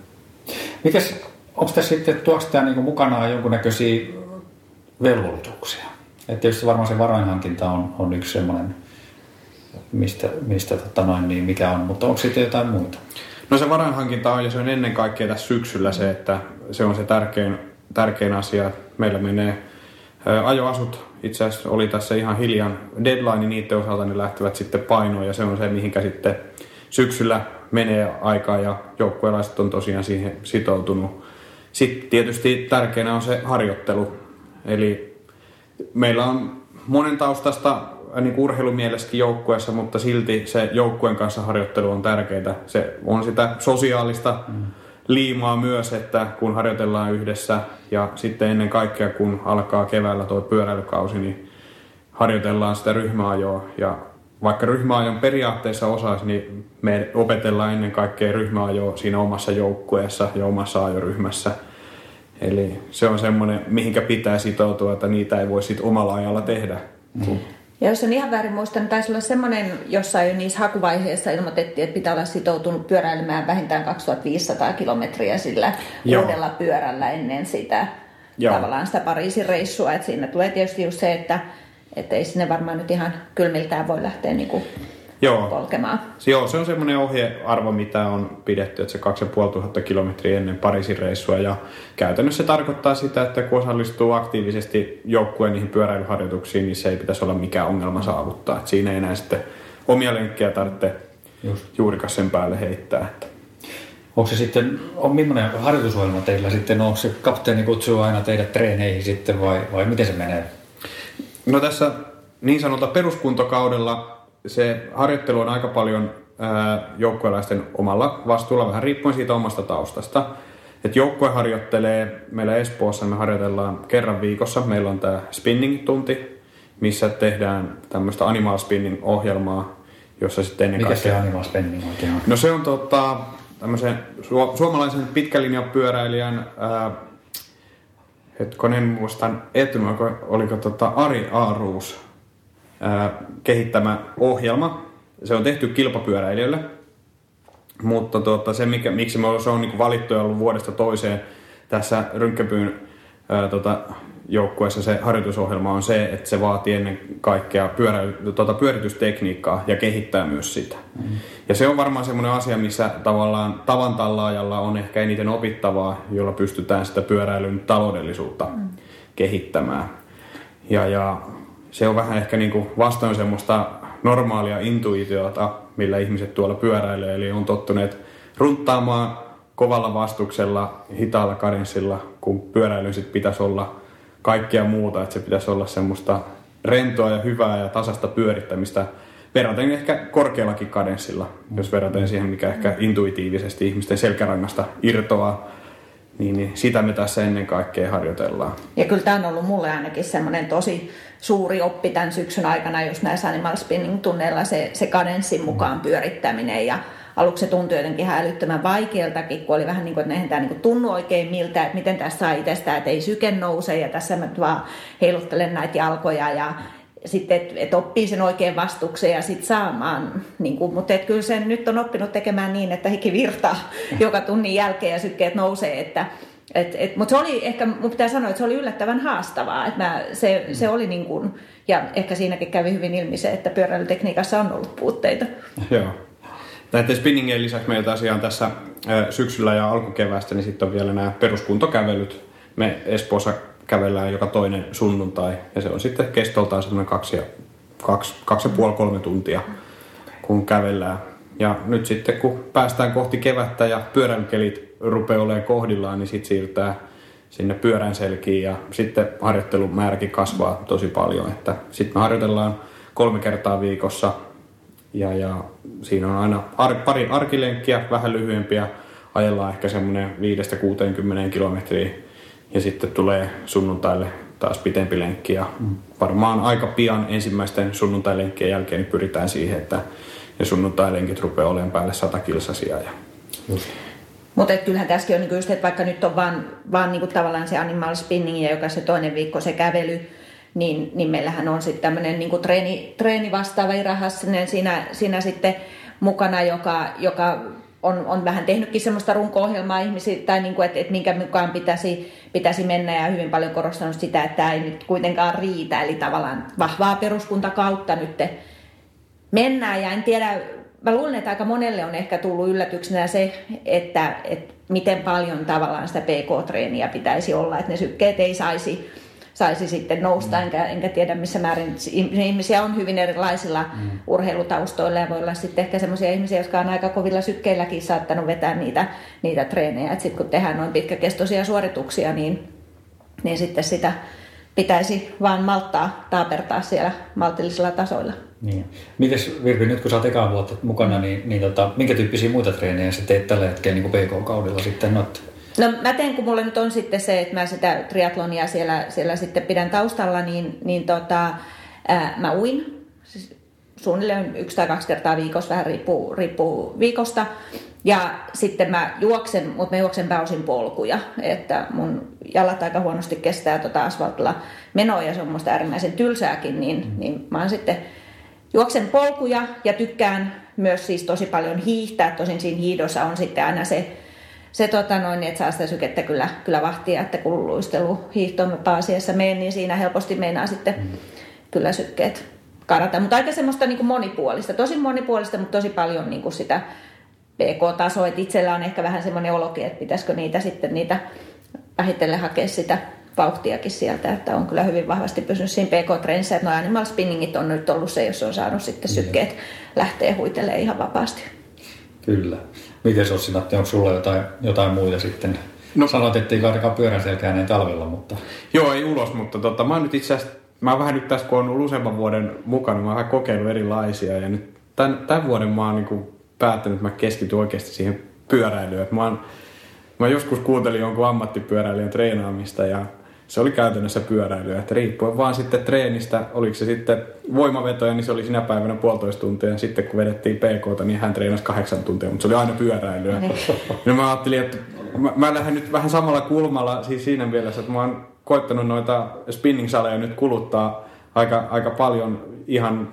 Mitäs, onko tässä sitten, tuoksi tämä niinku mukanaan jonkunnäköisiä velvollisuuksia? Että tietysti varmaan se varainhankinta on, on yksi semmoinen, mistä, mistä tota noin, niin mikä on, mutta onko sitten jotain muita? No se varainhankinta on ja se on ennen kaikkea tässä syksyllä se, että se on se tärkein, tärkein asia. Meillä menee ajoasut, itse asiassa oli tässä ihan hiljan deadline niiden osalta, ne lähtevät sitten painoon ja se on se, mihinkä sitten syksyllä menee aikaa ja joukkueelaiset on tosiaan siihen sitoutunut. Sitten tietysti tärkeänä on se harjoittelu, eli meillä on monen taustasta äh, niin kuin urheilumielessäkin joukkueessa, mutta silti se joukkueen kanssa harjoittelu on tärkeää. Se on sitä sosiaalista mm. liimaa myös, että kun harjoitellaan yhdessä ja sitten ennen kaikkea kun alkaa keväällä tuo pyöräilykausi, niin harjoitellaan sitä ryhmäajoa ja vaikka ryhmäajon periaatteessa osaisi, niin me opetellaan ennen kaikkea ryhmäajoa siinä omassa joukkueessa ja omassa ajoryhmässä. Eli se on semmoinen, mihinkä pitää sitoutua, että niitä ei voi sitten omalla ajalla tehdä. Mm. Ja jos en ihan väärin muista, niin taisi olla semmoinen, jossa jo niissä hakuvaiheissa ilmoitettiin, että pitää olla sitoutunut pyöräilemään vähintään 2500 kilometriä sillä Joo. uudella pyörällä ennen sitä Joo. tavallaan sitä Pariisin reissua. Että siinä tulee tietysti just se, että, että ei sinne varmaan nyt ihan kylmiltään voi lähteä niin kuin Joo. polkemaan. Joo, se on semmoinen ohjearvo, mitä on pidetty, että se 2500 kilometriä ennen Pariisin reissua. Ja käytännössä se tarkoittaa sitä, että kun osallistuu aktiivisesti joukkueen niihin pyöräilyharjoituksiin, niin se ei pitäisi olla mikään ongelma saavuttaa. Että siinä ei enää sitten omia lenkkejä tarvitse Just. juurikas sen päälle heittää. Että Onko se sitten, on millainen harjoitusohjelma teillä sitten, onko se kapteeni kutsuu aina teidät treeneihin sitten vai, vai miten se menee? No tässä niin sanota peruskuntokaudella se harjoittelu on aika paljon ää, joukkuealaisten omalla vastuulla, vähän riippuen siitä omasta taustasta. Et joukkue harjoittelee, meillä Espoossa me harjoitellaan kerran viikossa, meillä on tämä spinning-tunti, missä tehdään tämmöistä animal spinning-ohjelmaa, jossa sitten ennen Mikä kaikkea... se animal spending oikein on? No se on tota, tämmöisen su- suomalaisen pitkälinjapyöräilijän, ää, hetkonen muistan etymä, oliko, oliko tota Ari Aaruus kehittämä ohjelma. Se on tehty kilpapyöräilijöille, mutta tota, se, mikä, miksi me se on niin valittu ja ollut vuodesta toiseen tässä Rynkkäpyyn ää, tota, joukkueessa se harjoitusohjelma on se, että se vaatii ennen kaikkea pyörä, tota, pyöritystekniikkaa ja kehittää myös sitä. Mm. Ja se on varmaan semmoinen asia, missä tavallaan tavan tallaajalla on ehkä eniten opittavaa, jolla pystytään sitä pyöräilyn taloudellisuutta mm. kehittämään. Ja, ja se on vähän ehkä niin kuin vastoin semmoista normaalia intuitiota, millä ihmiset tuolla pyöräilee, eli on tottuneet runttaamaan kovalla vastuksella, hitaalla kadenssilla, kun pyöräilyn sit pitäisi olla kaikkea muuta, että se pitäisi olla semmoista rentoa ja hyvää ja tasasta pyörittämistä verraten ehkä korkeallakin kadenssilla, jos verraten siihen, mikä ehkä intuitiivisesti ihmisten selkärangasta irtoaa, niin, niin sitä me tässä ennen kaikkea harjoitellaan. Ja kyllä tämä on ollut mulle ainakin semmoinen tosi suuri oppi tämän syksyn aikana, just näissä animal spinning-tunneilla se, se kadenssin mukaan pyörittäminen ja aluksi se tuntui jotenkin ihan älyttömän vaikealtakin, kun oli vähän niin kuin, että eihän tämä niin kuin tunnu oikein miltä, että miten tässä saa itsestään, että ei syke nouse ja tässä mä vaan heiluttelen näitä jalkoja ja sitten, että et oppii sen oikein vastuksen ja sitten saamaan. Niin kuin, mutta et kyllä sen nyt on oppinut tekemään niin, että hiki virtaa joka tunnin jälkeen ja sykkeet nousee. Että, et, et, mutta se oli ehkä, mun pitää sanoa, että se oli yllättävän haastavaa. Että mä, se, se oli niin kuin, ja ehkä siinäkin kävi hyvin ilmi se, että pyöräilytekniikassa on ollut puutteita. Joo. Näiden spinningien lisäksi meillä tosiaan tässä syksyllä ja alkukeväästä, niin sitten on vielä nämä peruskuntokävelyt. Me Espoossa kävellään joka toinen sunnuntai ja se on sitten kestoltaan semmoinen kaksi ja, kaksi, kaksi ja puoli, kolme tuntia, kun kävellään. Ja nyt sitten kun päästään kohti kevättä ja pyöräilykelit rupeaa olemaan kohdillaan, niin sitten siirrytään sinne pyörän selkiin ja sitten harjoittelumääräkin kasvaa tosi paljon. Että sitten me harjoitellaan kolme kertaa viikossa ja, ja siinä on aina ar, pari arkilenkkiä, vähän lyhyempiä, ajellaan ehkä semmoinen 5-60 kilometriä ja sitten tulee sunnuntaille taas pitempi lenkki ja varmaan aika pian ensimmäisten sunnuntailenkkien jälkeen niin pyritään siihen, että ne sunnuntailenkit rupeaa olemaan päälle sata kilsasia. Ja... Mutta kyllähän tässäkin on niin just, että vaikka nyt on vaan, vaan niin tavallaan se animal spinning ja joka se toinen viikko se kävely, niin, niin meillähän on sitten tämmöinen niin treeni, treeni vastaava Ira Hassinen siinä, siinä sitten mukana, joka, joka on, on vähän tehnytkin semmoista runko-ohjelmaa ihmisiä, tai niin kuin, että, että minkä mukaan pitäisi, pitäisi mennä. Ja hyvin paljon korostanut sitä, että tämä ei nyt kuitenkaan riitä, eli tavallaan vahvaa peruskuntakautta nyt mennään. Ja en tiedä, mä luulen, että aika monelle on ehkä tullut yllätyksenä se, että, että miten paljon tavallaan sitä PK-treeniä pitäisi olla, että ne sykkeet ei saisi saisi sitten nousta, mm. enkä, enkä tiedä missä määrin ihmisiä on hyvin erilaisilla mm. urheilutaustoilla ja voi olla sitten ehkä sellaisia ihmisiä, jotka on aika kovilla sykkeilläkin saattanut vetää niitä, niitä treenejä, sitten kun tehdään noin pitkäkestoisia suorituksia, niin, niin sitten sitä pitäisi vaan malttaa taapertaa siellä maltillisilla tasoilla. Niin. Mites Virpi, nyt kun sä oot ekaa vuotta mukana, niin, niin tota, minkä tyyppisiä muita treenejä sä teet tällä hetkellä niin PK-kaudella sitten? Not? No mä teen, kun mulla nyt on sitten se, että mä sitä triatlonia siellä, siellä sitten pidän taustalla, niin, niin tota, ää, mä uin suunnilleen yksi tai kaksi kertaa viikossa, vähän riippuu, riippuu viikosta. Ja sitten mä juoksen, mutta mä juoksen pääosin polkuja, että mun jalat aika huonosti kestää tota asfaltilla menoa ja se on musta äärimmäisen tylsääkin, niin, mm. niin mä oon sitten juoksen polkuja ja tykkään myös siis tosi paljon hiihtää. Tosin siinä hiidossa on sitten aina se se tota noin, että saa sitä sykettä kyllä, kyllä vahtia, että kun luistelu hiihtoon pääasiassa menen, niin siinä helposti meinaa sitten mm. kyllä sykkeet karata. Mutta aika semmoista niin kuin monipuolista, tosi monipuolista, mutta tosi paljon niin kuin sitä PK-tasoa. Että itsellä on ehkä vähän semmoinen olokin, että pitäisikö niitä sitten niitä vähitellen hakea sitä vauhtiakin sieltä, että on kyllä hyvin vahvasti pysynyt siinä PK-trendissä, että nuo animal spinningit on nyt ollut se, jos on saanut sitten sykkeet lähteä huitelemaan ihan vapaasti. Kyllä. Miten Ossinatti, onko sulla jotain, jotain muita sitten? No, Sanoit, että ei kaadakaan pyörän selkään talvella, mutta... Joo, ei ulos, mutta tota, mä oon nyt itse asiassa, mä oon vähän nyt tässä, kun on ollut useamman vuoden mukana, mä oon vähän kokeillut erilaisia ja nyt tämän, tämän vuoden mä oon niin kuin päättänyt, että mä keskityn oikeasti siihen pyöräilyyn. Että mä, oon, mä joskus kuuntelin jonkun ammattipyöräilijän treenaamista ja se oli käytännössä pyöräilyä. Että riippuen vaan sitten treenistä, oliko se sitten voimavetoja, niin se oli sinä päivänä puolitoista tuntia. Ja sitten kun vedettiin PK, niin hän treenasi kahdeksan tuntia, mutta se oli aina pyöräilyä. Niin. Ja mä ajattelin, että mä, mä lähden nyt vähän samalla kulmalla siis siinä mielessä, että mä oon koittanut noita spinning-saleja nyt kuluttaa aika, aika paljon ihan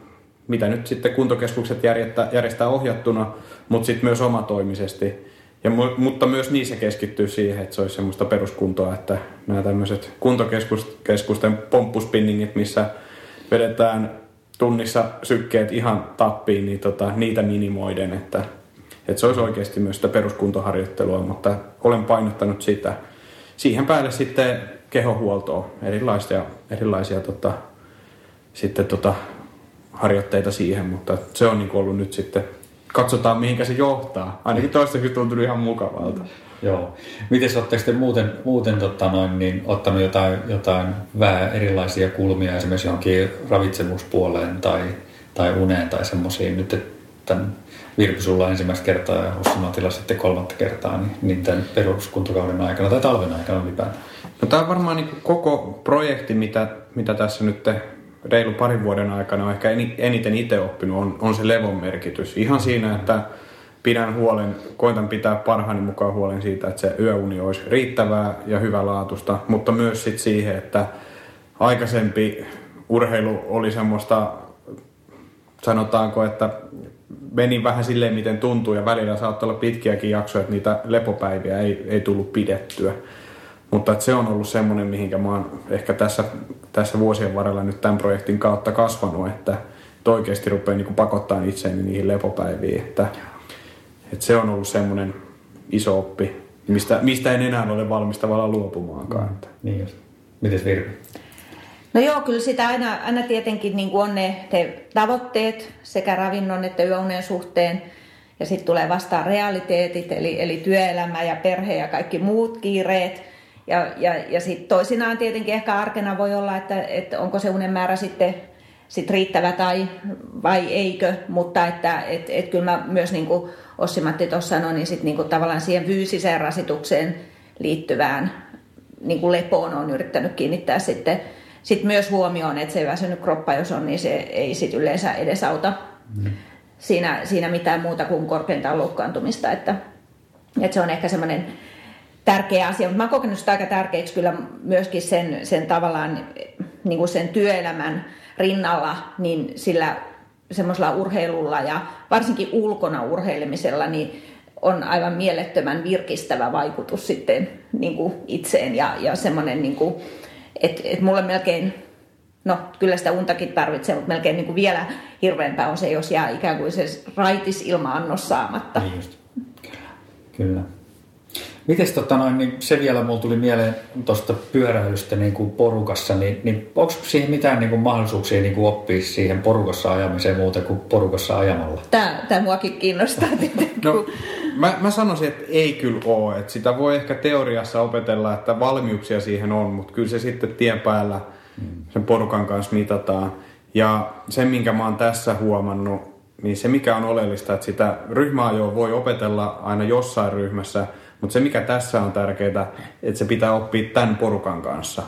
mitä nyt sitten kuntokeskukset järjestää, järjestää ohjattuna, mutta sitten myös omatoimisesti. Ja, mutta myös niissä keskittyy siihen, että se olisi semmoista peruskuntoa, että nämä tämmöiset kuntokeskusten pomppuspinningit, missä vedetään tunnissa sykkeet ihan tappiin, niin tota, niitä minimoiden, että, että se olisi oikeasti myös sitä peruskuntoharjoittelua, mutta olen painottanut sitä. Siihen päälle sitten kehohuoltoa, erilaisia, erilaisia tota, sitten tota, harjoitteita siihen, mutta se on niin ollut nyt sitten katsotaan mihinkä se johtaa. Ainakin toistaiseksi tuntuu ihan mukavalta. Joo. Miten oletteko te muuten, muuten totta noin, niin, ottanut jotain, jotain vähän erilaisia kulmia esimerkiksi johonkin ravitsemuspuoleen tai, tai uneen tai semmoisiin nyt, tämän Virpi sulla ensimmäistä kertaa ja Matila sitten kolmatta kertaa, niin, niin tämän peruskuntokauden aikana tai talven aikana ylipäätään? No, tämä on varmaan niin koko projekti, mitä, mitä tässä nyt reilu parin vuoden aikana on ehkä eniten itse oppinut, on, on se levon merkitys. Ihan siinä, että pidän huolen, koitan pitää parhaani mukaan huolen siitä, että se yöuni olisi riittävää ja hyvälaatusta, mutta myös sit siihen, että aikaisempi urheilu oli semmoista, sanotaanko, että meni vähän silleen, miten tuntuu ja välillä saattoi olla pitkiäkin jaksoja, että niitä lepopäiviä ei, ei tullut pidettyä. Mutta että se on ollut semmoinen, mihinkä mä oon ehkä tässä, tässä vuosien varrella nyt tämän projektin kautta kasvanut, että, että oikeasti rupeaa niin pakottaa itseäni niihin lepopäiviin. Että, että se on ollut semmoinen iso oppi, mistä, mistä en enää ole valmis tavallaan luopumaankaan. Mm, niin just. Mites Virpi? No joo, kyllä sitä aina, aina tietenkin niin kuin on ne te tavoitteet sekä ravinnon että yöunen suhteen. Ja sitten tulee vastaan realiteetit, eli, eli työelämä ja perhe ja kaikki muut kiireet. Ja, ja, ja sitten toisinaan tietenkin ehkä arkena voi olla, että, että onko se unen määrä sitten sit riittävä tai vai eikö, mutta että et, et kyllä mä myös niin kuin Ossi-Matti tuossa sanoi, niin sit niin kuin tavallaan siihen fyysiseen rasitukseen liittyvään niin kuin lepoon on yrittänyt kiinnittää sitten sit myös huomioon, että se väsynyt kroppa, jos on, niin se ei sit yleensä edesauta mm. siinä, siinä mitään muuta kuin korkeintaan loukkaantumista, että, että se on ehkä semmoinen tärkeä asia, mutta mä oon kokenut sitä aika tärkeäksi kyllä myöskin sen, sen tavallaan niin kuin sen työelämän rinnalla, niin sillä semmoisella urheilulla ja varsinkin ulkona urheilemisella, niin on aivan mielettömän virkistävä vaikutus sitten niin kuin itseen ja, ja semmoinen, niin että, että mulle melkein, no kyllä sitä untakin tarvitsee, mutta melkein niin kuin vielä hirveämpää on se, jos jää ikään kuin se raitis ilma-annos saamatta. Niin just. Kyllä. kyllä. Mites tota noin, niin se vielä mulla tuli mieleen tuosta pyöräilystä niin kuin porukassa, niin, niin onko siihen mitään niin kuin mahdollisuuksia niin kuin oppia siihen porukassa ajamiseen muuta kuin porukassa ajamalla? Tämä, tämä muakin kiinnostaa. [laughs] no, mä, mä sanoisin, että ei kyllä ole. Että sitä voi ehkä teoriassa opetella, että valmiuksia siihen on, mutta kyllä se sitten tien päällä sen porukan kanssa mitataan. Ja se, minkä mä oon tässä huomannut, niin se mikä on oleellista, että sitä ryhmäajoa voi opetella aina jossain ryhmässä – mutta se mikä tässä on tärkeää, että se pitää oppia tämän porukan kanssa,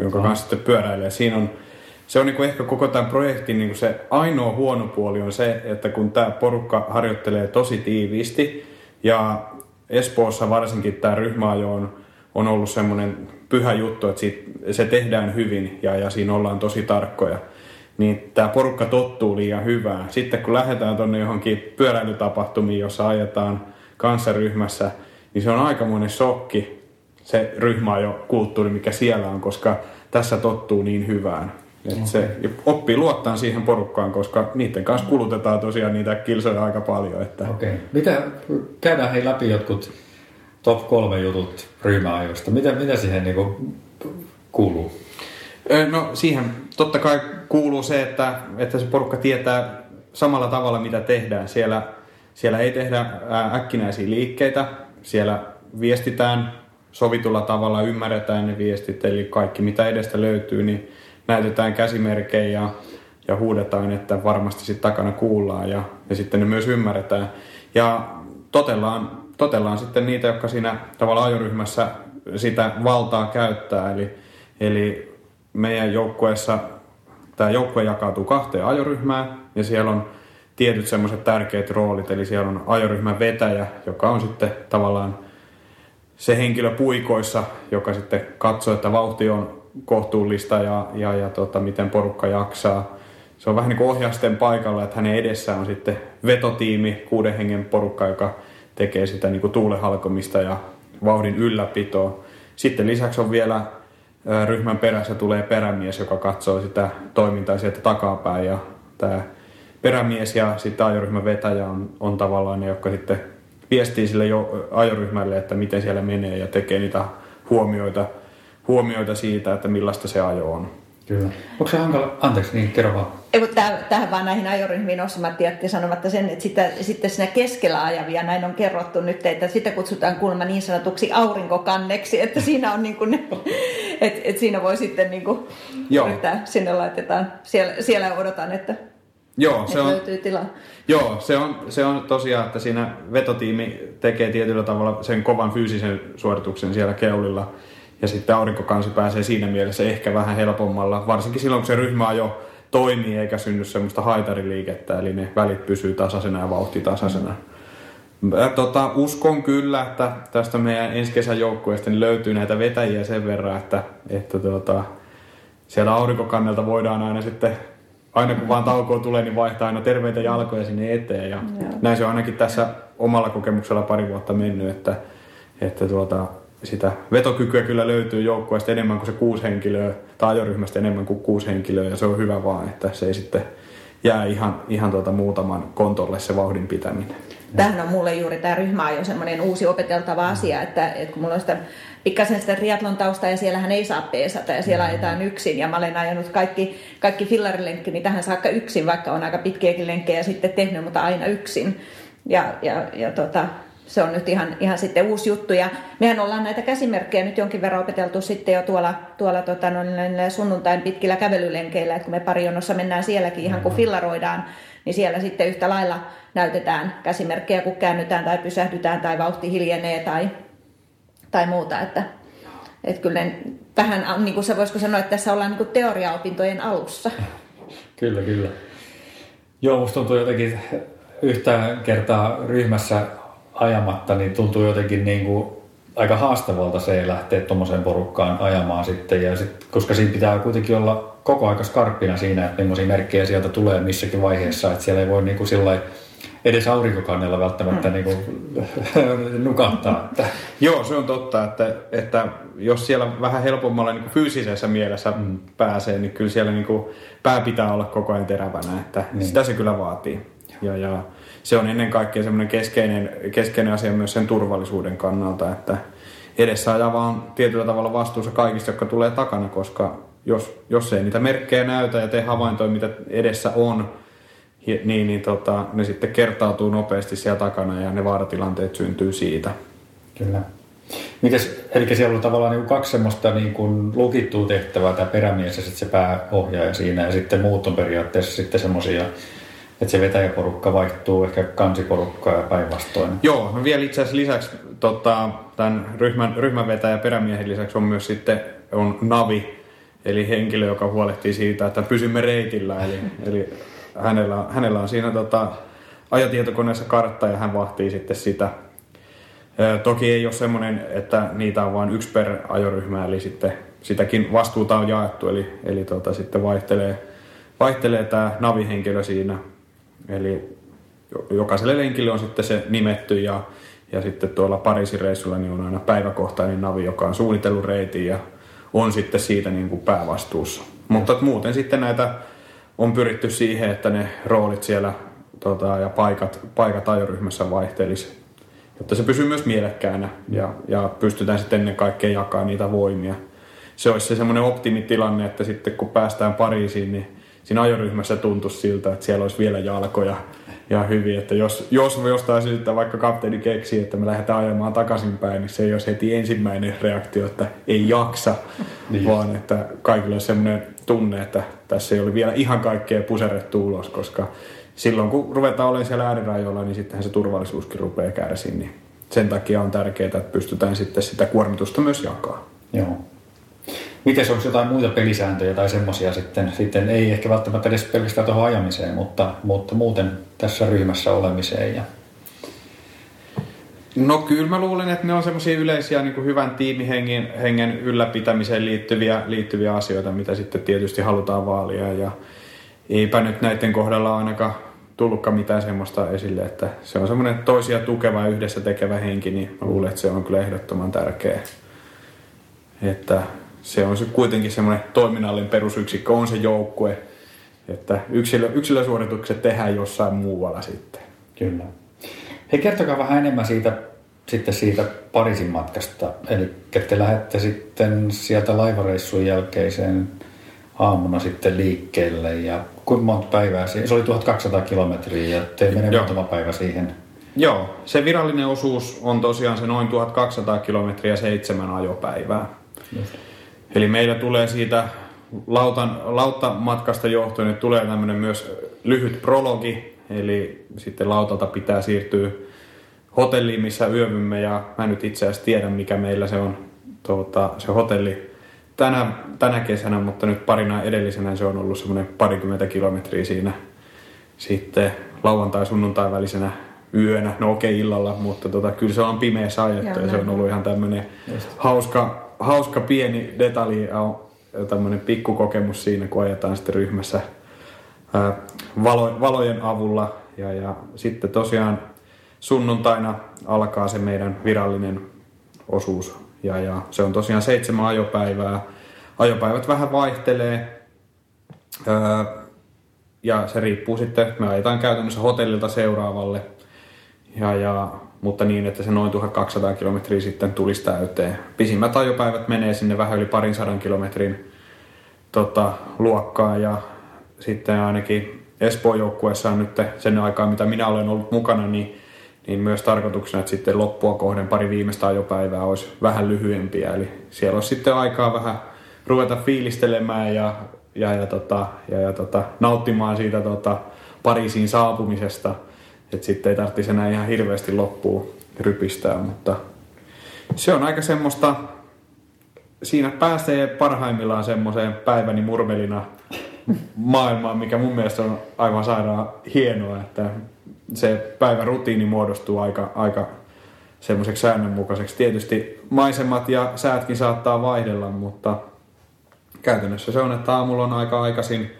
jonka no. kanssa sitten pyöräilee. Siinä on, se on niinku ehkä koko tämän projektin niinku se ainoa huono puoli on se, että kun tämä porukka harjoittelee tosi tiiviisti ja Espoossa varsinkin tämä ryhmäajo on, on ollut semmoinen pyhä juttu, että siitä, se tehdään hyvin ja, ja siinä ollaan tosi tarkkoja niin tämä porukka tottuu liian hyvää. Sitten kun lähdetään tuonne johonkin pyöräilytapahtumiin, jossa ajetaan kanssaryhmässä, niin se on aikamoinen shokki se ryhmä jo kulttuuri, mikä siellä on, koska tässä tottuu niin hyvään. Et okay. se oppii luottaa siihen porukkaan, koska niiden kanssa kulutetaan tosiaan niitä kilsoja aika paljon. Että... Okei. Okay. Mitä, käydään hei läpi jotkut top kolme jutut ryhmäajoista. Mitä, mitä siihen niinku kuuluu? No siihen totta kai kuuluu se, että, että se porukka tietää samalla tavalla mitä tehdään. Siellä, siellä ei tehdä äkkinäisiä liikkeitä, siellä viestitään sovitulla tavalla, ymmärretään ne viestit, eli kaikki mitä edestä löytyy, niin näytetään käsimerkejä ja, ja huudetaan, että varmasti sitten takana kuullaan ja, ja sitten ne myös ymmärretään. Ja totellaan, totellaan sitten niitä, jotka siinä tavalla ajoryhmässä sitä valtaa käyttää, eli, eli meidän joukkueessa tämä joukkue jakautuu kahteen ajoryhmään ja siellä on tietyt semmoiset tärkeät roolit, eli siellä on ajoryhmän vetäjä, joka on sitten tavallaan se henkilö puikoissa, joka sitten katsoo, että vauhti on kohtuullista ja, ja, ja tota, miten porukka jaksaa. Se on vähän niin kuin ohjasten paikalla, että hänen edessä on sitten vetotiimi, kuuden hengen porukka, joka tekee sitä niin kuin tuulehalkomista ja vauhdin ylläpitoa. Sitten lisäksi on vielä ryhmän perässä tulee perämies, joka katsoo sitä toimintaa sieltä takapäin ja tämä perämies ja sitten ajoryhmän vetäjä on, on tavallaan ne, jotka sitten viestii sille jo ajoryhmälle, että miten siellä menee ja tekee niitä huomioita, huomioita siitä, että millaista se ajo on. Kyllä. Onko se hankala? Anteeksi, niin kerro vaan. Ei, mutta tähän vaan näihin ajoryhmiin Ossi-Matti jätti sanomatta sen, että sitä, sitten siinä keskellä ajavia, näin on kerrottu nyt, että sitä kutsutaan kuulemma niin sanotuksi aurinkokanneksi, että siinä on niin kuin, että, että siinä voi sitten niin kuin yrittää, sinne laitetaan, siellä, siellä odotan, että Joo, se on, löytyy tilaa. Joo, se on, se on tosiaan, että siinä vetotiimi tekee tietyllä tavalla sen kovan fyysisen suorituksen siellä keulilla. Ja sitten aurinkokansi pääsee siinä mielessä ehkä vähän helpommalla, varsinkin silloin kun se ryhmä jo toimii eikä synny semmoista haitariliikettä, eli ne välit pysyy tasaisena ja vauhti tasaisena. Tota, uskon kyllä, että tästä meidän ensi kesän joukkueesta niin löytyy näitä vetäjiä sen verran, että, että tota, siellä aurinkokannelta voidaan aina sitten aina kun vaan taukoa tulee, niin vaihtaa aina terveitä jalkoja sinne eteen. Ja Joo. näin se on ainakin tässä omalla kokemuksella pari vuotta mennyt, että, että tuota, sitä vetokykyä kyllä löytyy joukkueesta enemmän kuin se kuusi henkilöä, tai ajoryhmästä enemmän kuin kuusi henkilöä, ja se on hyvä vaan, että se ei sitten jää ihan, ihan tuota muutaman kontolle se vauhdin pitäminen. Tähän on mulle juuri tämä ryhmä jo semmoinen uusi opeteltava asia, että, että kun mulla on sitä pikkasen sitä triatlon tausta ja siellähän ei saa peesata ja siellä ajetaan yksin ja mä olen ajanut kaikki, kaikki fillarilenkki niin tähän saakka yksin, vaikka on aika pitkiäkin lenkkejä sitten tehnyt, mutta aina yksin. Ja, ja, ja tota, se on nyt ihan, ihan sitten uusi juttu. Ja mehän ollaan näitä käsimerkkejä nyt jonkin verran opeteltu sitten jo tuolla, tuolla tota, no, sunnuntain pitkillä kävelylenkeillä, että kun me parijonossa mennään sielläkin ihan kun fillaroidaan, niin siellä sitten yhtä lailla näytetään käsimerkkejä, kun käännytään tai pysähdytään tai vauhti hiljenee tai, tai muuta. Että, että kyllä ne, vähän, niin kuin se voisiko sanoa, että tässä ollaan niin kuin teoriaopintojen alussa. Kyllä, kyllä. Joo, musta tuntuu jotenkin yhtä kertaa ryhmässä ajamatta, niin tuntuu jotenkin niin kuin aika haastavalta se lähteä tuommoiseen porukkaan ajamaan sitten. Ja sit, koska siinä pitää kuitenkin olla koko aika skarppina siinä, että millaisia merkkejä sieltä tulee missäkin vaiheessa. Että siellä ei voi niin kuin edes aurinkokannella välttämättä mm. niin kuin, [laughs] nukahtaa. Että. Joo, se on totta, että, että jos siellä vähän helpommalla niin kuin fyysisessä mielessä mm. pääsee, niin kyllä siellä niin kuin pää pitää olla koko ajan terävänä, että niin. sitä se kyllä vaatii. Ja, ja se on ennen kaikkea semmoinen keskeinen, keskeinen asia myös sen turvallisuuden kannalta, että edessä ajava on tietyllä tavalla vastuussa kaikista, jotka tulee takana, koska jos, jos ei niitä merkkejä näytä ja tee havaintoja, mitä edessä on, niin, niin tota, ne sitten kertautuu nopeasti siellä takana ja ne vaaratilanteet syntyy siitä. Kyllä. Mites, eli siellä on tavallaan niin kaksi semmoista niin kuin lukittua tehtävää, tämä perämies ja sitten se pääohjaaja siinä, ja sitten muut on periaatteessa sitten semmoisia, että se vetäjäporukka vaihtuu ehkä kansiporukkaa ja päinvastoin. Joo, no vielä itse asiassa lisäksi tota, tämän ryhmän, ryhmän vetäjä perämiehen lisäksi on myös sitten on Navi, eli henkilö, joka huolehtii siitä, että pysymme reitillä, eli, eli hänellä, hänellä on siinä tota, ajatietokoneessa kartta ja hän vahtii sitten sitä. Toki ei ole semmoinen, että niitä on vain yksi per ajoryhmä, eli sitten sitäkin vastuuta on jaettu, eli, eli tota, sitten vaihtelee, vaihtelee tämä navihenkilö siinä. Eli jokaiselle lenkille on sitten se nimetty ja, ja sitten tuolla Pariisin reissulla niin on aina päiväkohtainen navi, joka on suunnitellut reitin ja on sitten siitä niin kuin päävastuussa. Mutta muuten sitten näitä on pyritty siihen, että ne roolit siellä tota, ja paikat, paikat ajoryhmässä vaihtelisi, jotta se pysyy myös mielekkäänä ja, ja pystytään sitten ennen kaikkea jakamaan niitä voimia. Se olisi se semmoinen optimitilanne, että sitten kun päästään Pariisiin, niin siinä ajoryhmässä tuntuisi siltä, että siellä olisi vielä jalkoja ja hyvin, että jos, jos jostain syystä vaikka kapteeni keksii, että me lähdetään ajamaan takaisinpäin, niin se ei olisi heti ensimmäinen reaktio, että ei jaksa, niin. vaan että kaikilla olisi sellainen tunne, että tässä ei ole vielä ihan kaikkea puserrettu ulos, koska silloin kun ruvetaan olemaan siellä äärirajoilla, niin sittenhän se turvallisuuskin rupeaa kärsiin, niin sen takia on tärkeää, että pystytään sitten sitä kuormitusta myös jakaa. Joo. Miten onko jotain muita pelisääntöjä tai semmoisia sitten, sitten, ei ehkä välttämättä edes pelkästään tuohon ajamiseen, mutta, mutta muuten tässä ryhmässä olemiseen ja No kyllä mä luulen, että ne on semmoisia yleisiä niin kuin hyvän tiimihengen hengen ylläpitämiseen liittyviä, liittyviä asioita, mitä sitten tietysti halutaan vaalia. Ja eipä nyt näiden kohdalla ainakaan tullutkaan mitään semmoista esille, että se on semmoinen toisia tukeva yhdessä tekevä henki, niin mä luulen, että se on kyllä ehdottoman tärkeä. Että se on se kuitenkin semmoinen toiminnallinen perusyksikkö, on se joukkue, että yksilö, yksilösuoritukset tehdään jossain muualla sitten. Kyllä. Hei, kertokaa vähän enemmän siitä, sitten siitä Pariisin matkasta. Eli te lähdette sitten sieltä laivareissun jälkeiseen aamuna sitten liikkeelle ja kuinka monta päivää siihen? Se oli 1200 kilometriä ja te menee muutama päivä siihen. Joo, se virallinen osuus on tosiaan se noin 1200 kilometriä seitsemän ajopäivää. Just. Eli meillä tulee siitä lautan, lauttamatkasta johtuen, että tulee tämmöinen myös lyhyt prologi, eli sitten lautalta pitää siirtyä hotelliin, missä yövymme, ja mä nyt itse asiassa tiedän, mikä meillä se on tuota, se hotelli tänä, tänä kesänä, mutta nyt parina edellisenä se on ollut semmoinen parikymmentä kilometriä siinä sitten lauantai-sunnuntai välisenä yönä, no okei okay, illalla, mutta tota, kyllä se on pimeässä ajettu ja, ja se on ollut ihan tämmöinen hauska, hauska pieni detalji, tämmöinen pikkukokemus siinä, kun ajetaan sitten ryhmässä ää, valo, valojen avulla. Ja, ja sitten tosiaan sunnuntaina alkaa se meidän virallinen osuus. Ja, ja se on tosiaan seitsemän ajopäivää. Ajopäivät vähän vaihtelee. Ää, ja se riippuu sitten, me ajetaan käytännössä hotellilta seuraavalle. Ja, ja, mutta niin, että se noin 1200 kilometriä sitten tulisi täyteen. Pisimmät ajopäivät menee sinne vähän yli parin sadan kilometrin tota, luokkaa ja sitten ainakin Espoon joukkueessa on nyt sen aikaa, mitä minä olen ollut mukana, niin, niin myös tarkoituksena, että sitten loppua kohden pari viimeistä ajopäivää olisi vähän lyhyempiä. Eli siellä olisi sitten aikaa vähän ruveta fiilistelemään ja, ja, ja, tota, ja, ja tota, nauttimaan siitä tota, Pariisiin saapumisesta. Että sitten ei tarvitsisi enää ihan hirveästi loppuun rypistää, mutta se on aika semmoista siinä pääsee parhaimmillaan semmoiseen päiväni murmelina maailmaan, mikä mun mielestä on aivan sairaan hienoa, että se päivän rutiini muodostuu aika, aika semmoiseksi säännönmukaiseksi. Tietysti maisemat ja säätkin saattaa vaihdella, mutta käytännössä se on, että aamulla on aika aikaisin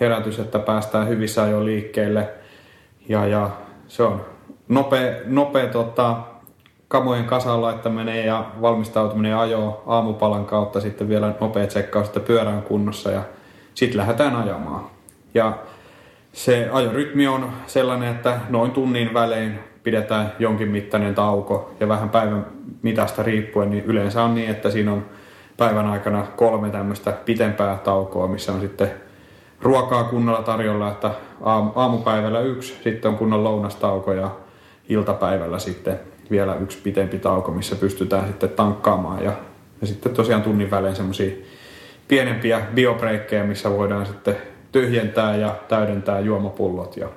herätys, että päästään hyvissä ajoin liikkeelle. Ja, ja se on nopea, nopea tota, kamojen kasaan laittaminen ja valmistautuminen ja ajo aamupalan kautta sitten vielä nopea tsekkaus, että pyörä on kunnossa ja sitten lähdetään ajamaan. Ja se ajorytmi on sellainen, että noin tunnin välein pidetään jonkin mittainen tauko ja vähän päivän mitasta riippuen, niin yleensä on niin, että siinä on päivän aikana kolme tämmöistä pitempää taukoa, missä on sitten ruokaa kunnolla tarjolla, että aamupäivällä yksi, sitten on kunnon lounastauko ja iltapäivällä sitten vielä yksi pitempi tauko, missä pystytään sitten tankkaamaan ja, ja sitten tosiaan tunnin välein semmoisia pienempiä biobreikkejä, missä voidaan sitten tyhjentää ja täydentää juomapullot ja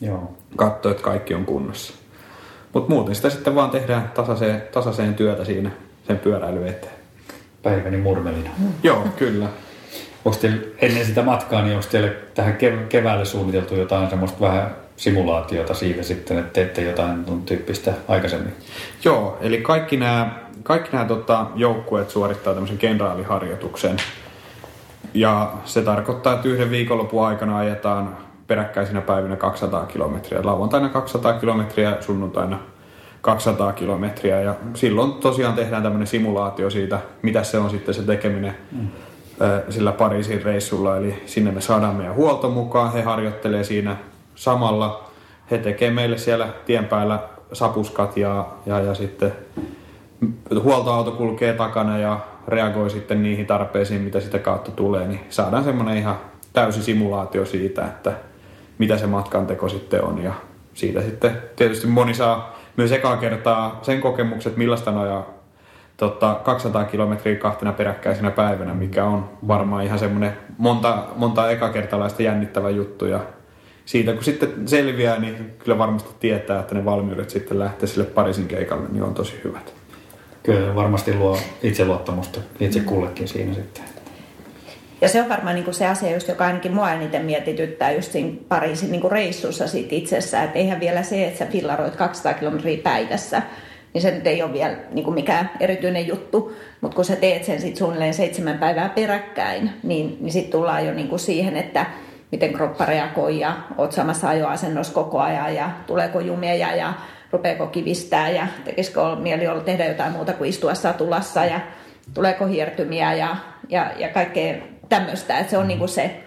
Joo. katsoa, että kaikki on kunnossa. Mutta muuten sitä sitten vaan tehdään tasaiseen, tasaiseen työtä siinä sen pyöräily eteen. Päiväni murmelina. Joo, kyllä. Onko teille, ennen sitä matkaa, niin onko teille tähän keväälle suunniteltu jotain semmoista vähän simulaatiota siitä sitten, että teette jotain tyyppistä aikaisemmin? Joo, eli kaikki nämä, kaikki nämä tota, joukkueet suorittaa tämmöisen kenraaliharjoituksen. Ja se tarkoittaa, että yhden viikonlopun aikana ajetaan peräkkäisinä päivinä 200 kilometriä. Lauantaina 200 kilometriä, sunnuntaina 200 kilometriä. Ja silloin tosiaan tehdään tämmöinen simulaatio siitä, mitä se on sitten se tekeminen mm. Sillä Pariisin reissulla. Eli sinne me saadaan meidän huolto mukaan, he harjoittelee siinä samalla. He tekee meille siellä tien päällä sapuskat ja, ja, ja sitten huoltoauto kulkee takana ja reagoi sitten niihin tarpeisiin, mitä sitä kautta tulee, niin saadaan semmoinen ihan täysi simulaatio siitä, että mitä se matkanteko sitten on. Ja siitä sitten tietysti moni saa myös ekaa kertaa sen kokemukset, millaista nojaa tota, 200 kilometriä kahtena peräkkäisenä päivänä, mikä on varmaan ihan semmoinen monta, monta ekakertalaista jännittävä juttu. Ja siitä kun sitten selviää, niin kyllä varmasti tietää, että ne valmiudet sitten lähtee sille parisin keikalle, niin on tosi hyvät. Kyllä varmasti luo itseluottamusta itse kullekin siinä sitten. Ja se on varmaan niin kuin se asia, just, joka ainakin mua eniten mietityttää just siinä Pariisin niin kuin reissussa sit itsessään. Että eihän vielä se, että sä fillaroit 200 kilometriä päivässä, niin se nyt ei ole vielä niin kuin mikään erityinen juttu. Mutta kun sä teet sen sit suunnilleen seitsemän päivää peräkkäin, niin, niin sitten tullaan jo niin kuin siihen, että miten kroppa reagoi ja oot samassa ajoasennossa koko ajan ja tuleeko jumia ja rupeako kivistää ja tekisikö mieli olla tehdä jotain muuta kuin istua satulassa ja tuleeko hiertymiä ja, ja, ja kaikkea tämmöistä. Että se on niinku se,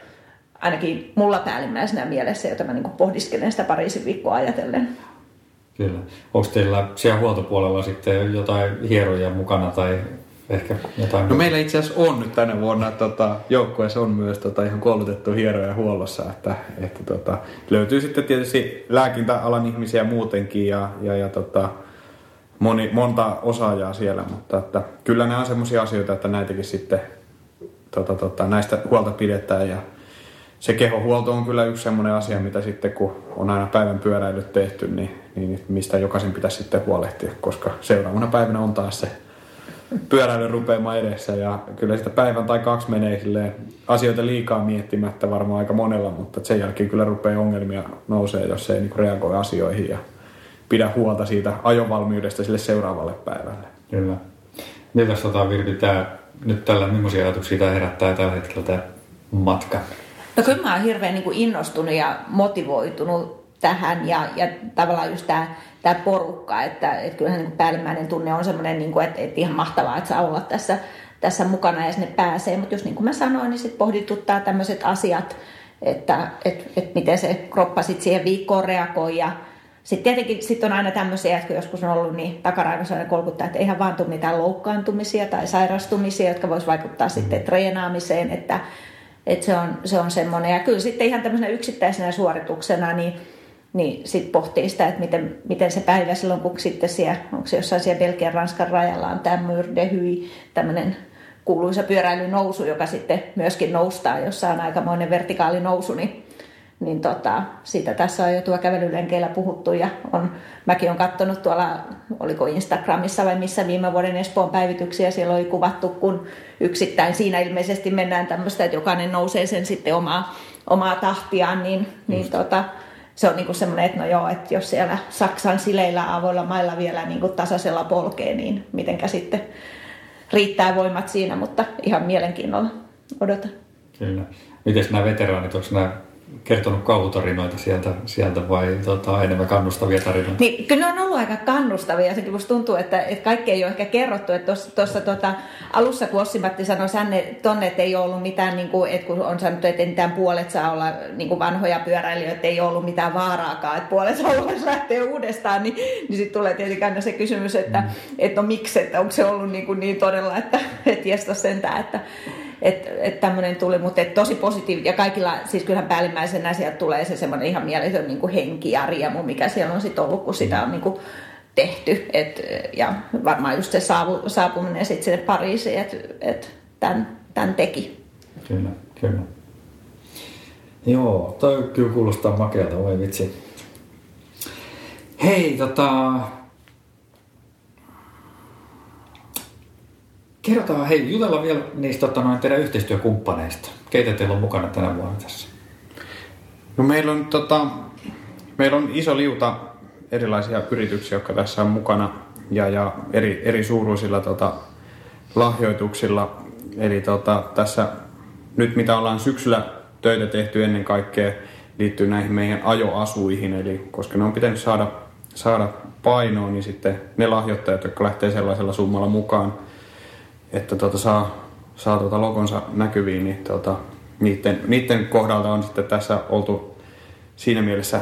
ainakin mulla päällimmäisenä mielessä, jota mä niinku pohdiskelen sitä Pariisin viikkoa ajatellen. Kyllä. Onko teillä siellä huoltopuolella sitten jotain hieroja mukana tai ehkä jotain? No meillä itse asiassa on nyt tänä vuonna tota, joukkueessa on myös tota, ihan koulutettu hieroja huollossa, että, että tota, löytyy sitten tietysti lääkintäalan ihmisiä muutenkin ja, ja, ja tota, moni, monta osaajaa siellä, mutta että, kyllä nämä on sellaisia asioita, että näitäkin sitten tota, tota, näistä huolta pidetään ja se kehohuolto on kyllä yksi sellainen asia, mitä sitten kun on aina päivän pyöräilyt tehty, niin, niin mistä jokaisen pitäisi sitten huolehtia, koska seuraavana päivänä on taas se pyöräily rupeamaan edessä ja kyllä sitä päivän tai kaksi menee asioita liikaa miettimättä varmaan aika monella, mutta sen jälkeen kyllä rupeaa ongelmia nousee, jos ei niin reagoi asioihin ja pidä huolta siitä ajovalmiudesta sille seuraavalle päivälle. Kyllä. Miltä tota Virpi tämä nyt tällä, millaisia ajatuksia tämä herättää tällä hetkellä tämä matka? No kyllä mä oon hirveän niin innostunut ja motivoitunut tähän ja, ja tavallaan just tämä tämä porukka, että, että kyllähän niin päällimmäinen tunne on semmoinen, niin että, että ihan mahtavaa, että saa olla tässä, tässä mukana ja sinne pääsee, mutta jos niin kuin mä sanoin, niin sitten pohdituttaa tämmöiset asiat, että että että miten se kroppa sitten siihen viikkoon reagoi. Ja sitten tietenkin sit on aina tämmöisiä, että joskus on ollut niin takaraivossa aina kolkuttaa, että eihän vaan tule mitään loukkaantumisia tai sairastumisia, jotka voisi vaikuttaa sitten treenaamiseen, että, että se on, se on semmoinen. Ja kyllä sitten ihan tämmöisenä yksittäisenä suorituksena, niin niin sitten pohtii sitä, että miten, miten se päivä silloin, kun sitten siellä, onko se jossain siellä Belgian Ranskan rajalla on tämä Myrdehy, tämmöinen kuuluisa pyöräilynousu, joka sitten myöskin noustaa, jossa on aikamoinen vertikaali nousu, niin, niin tota, siitä tässä on jo tuo kävelylenkeillä puhuttu ja on, mäkin olen katsonut tuolla, oliko Instagramissa vai missä viime vuoden Espoon päivityksiä, siellä oli kuvattu, kun yksittäin siinä ilmeisesti mennään tämmöistä, että jokainen nousee sen sitten omaa, omaa tahtiaan, niin, niin tota, se on niinku semmoinen, että no joo, että jos siellä Saksan sileillä avoilla mailla vielä niinku tasaisella polkee, niin mitenkä sitten riittää voimat siinä, mutta ihan mielenkiinnolla odotan. Kyllä. Miten nämä veteraanit, onko nämä kertonut kauhutarinoita sieltä, sieltä vai tota, enemmän kannustavia tarinoita? Niin, kyllä ne on ollut aika kannustavia. Sekin musta tuntuu, että, että kaikki ei ole ehkä kerrottu. Että tuossa tota, alussa, kun Ossi-Matti sanoi sänne, tonne, että ei ole ollut mitään, niin kuin, että kun on sanottu, että mitään puolet saa olla niin kuin vanhoja pyöräilijöitä, että ei ole ollut mitään vaaraakaan, että puolet haluaisi lähteä uudestaan, niin, niin sitten tulee tietenkin aina se kysymys, että, mm. että no miksi, että onko se ollut niin, kuin niin todella, että, että jästä sentään, että, että et tämmöinen tuli, mutta et tosi positiivinen. Ja kaikilla, siis kyllähän päällimmäisenä sieltä tulee se semmoinen ihan mieletön niin kuin henki ja riemu, mikä siellä on sitten ollut, kun sitä on niin kuin tehty. Et, ja varmaan just se saavu, saapuminen sitten sinne Pariisiin, että et tämän, tämän teki. Kyllä, kyllä. Joo, toi kyllä kuulostaa makealta, voi vitsi. Hei, tota, Kerrotaan, hei, jutellaan vielä niistä tota, noin teidän yhteistyökumppaneista. Keitä teillä on mukana tänä vuonna tässä? No meillä on, tota, meillä on iso liuta erilaisia yrityksiä, jotka tässä on mukana ja, ja eri, eri suuruisilla tota, lahjoituksilla. Eli tota, tässä nyt mitä ollaan syksyllä töitä tehty ennen kaikkea liittyy näihin meidän ajoasuihin, eli koska ne on pitänyt saada, saada painoa, niin sitten ne lahjoittajat, jotka lähtee sellaisella summalla mukaan, että tuota, saa, saa tuota logonsa näkyviin, niin tuota, niiden, niiden kohdalta on sitten tässä oltu siinä mielessä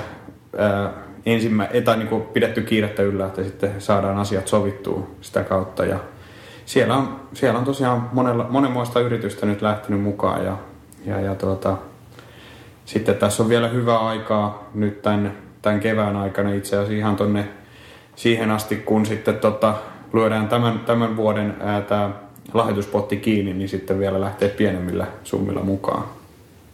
ää, ensimmä, tai niin kuin pidetty kiirettä yllä, että sitten saadaan asiat sovittua sitä kautta. Ja siellä on, siellä on tosiaan monella, monenmoista yritystä nyt lähtenyt mukaan ja, ja, ja tuota, sitten tässä on vielä hyvää aikaa nyt tämän, tämän kevään aikana itse asiassa ihan tonne siihen asti, kun sitten tota, lyödään tämän, tämän vuoden ää, tämä lahjoituspotti kiinni, niin sitten vielä lähtee pienemmillä summilla mukaan.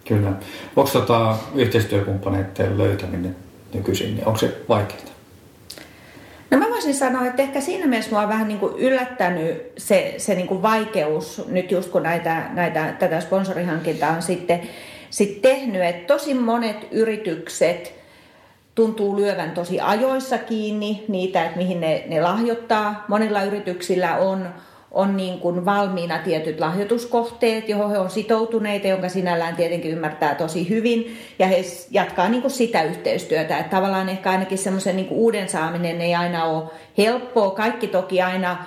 Kyllä. Onko tota yhteistyökumppaneiden löytäminen nykyisin, niin onko se vaikeaa? No mä voisin sanoa, että ehkä siinä mielessä mua on vähän niin kuin yllättänyt se, se niin kuin vaikeus nyt just kun näitä, näitä, tätä sponsorihankintaa on sitten, sitten tehnyt, että tosi monet yritykset tuntuu lyövän tosi ajoissa kiinni niitä, että mihin ne, ne lahjoittaa. Monilla yrityksillä on, on niin kuin valmiina tietyt lahjoituskohteet, johon he on sitoutuneita, jonka sinällään tietenkin ymmärtää tosi hyvin, ja he jatkaa niin kuin sitä yhteistyötä. Että tavallaan ehkä ainakin semmoisen niin uuden saaminen ei aina ole helppoa. Kaikki toki aina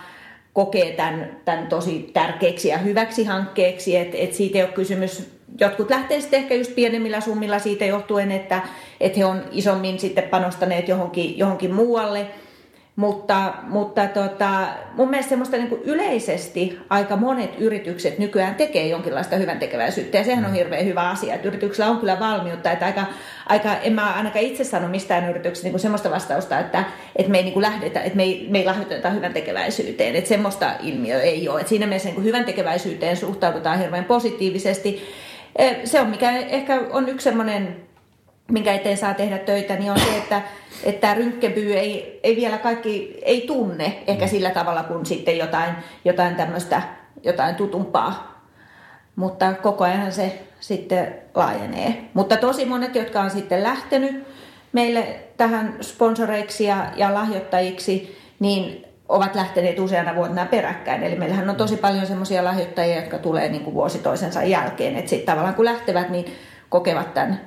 kokee tämän, tämän tosi tärkeäksi ja hyväksi hankkeeksi, että et siitä ei ole kysymys jotkut lähtee sitten ehkä just pienemmillä summilla siitä johtuen, että, että he on isommin sitten panostaneet johonkin, johonkin muualle. Mutta, mutta tota, mun mielestä semmoista niin kuin yleisesti aika monet yritykset nykyään tekee jonkinlaista hyvän tekeväisyyttä ja sehän on hirveän hyvä asia, että yrityksellä on kyllä valmiutta, että aika, aika en mä ainakaan itse sano mistään yrityksestä niin kuin semmoista vastausta, että, että me ei niin kuin lähdetä, että me ei, me ei lahjoiteta hyvän tekeväisyyteen, että semmoista ilmiöä ei ole. Että siinä mielessä niin kuin hyvän tekeväisyyteen suhtaudutaan hirveän positiivisesti Se on mikä ehkä on yksi semmoinen, minkä eteen saa tehdä töitä, niin on se, että että rynkkepyy ei, ei vielä kaikki, ei tunne ehkä mm. sillä tavalla kuin sitten jotain, jotain tämmöistä, jotain tutumpaa. Mutta koko ajan se sitten laajenee. Mutta tosi monet, jotka on sitten lähtenyt meille tähän sponsoreiksi ja, ja lahjoittajiksi, niin ovat lähteneet useana vuotena peräkkäin. Eli meillähän on tosi paljon semmoisia lahjoittajia, jotka tulee niin kuin vuosi toisensa jälkeen. Että sitten tavallaan kun lähtevät, niin kokevat tämän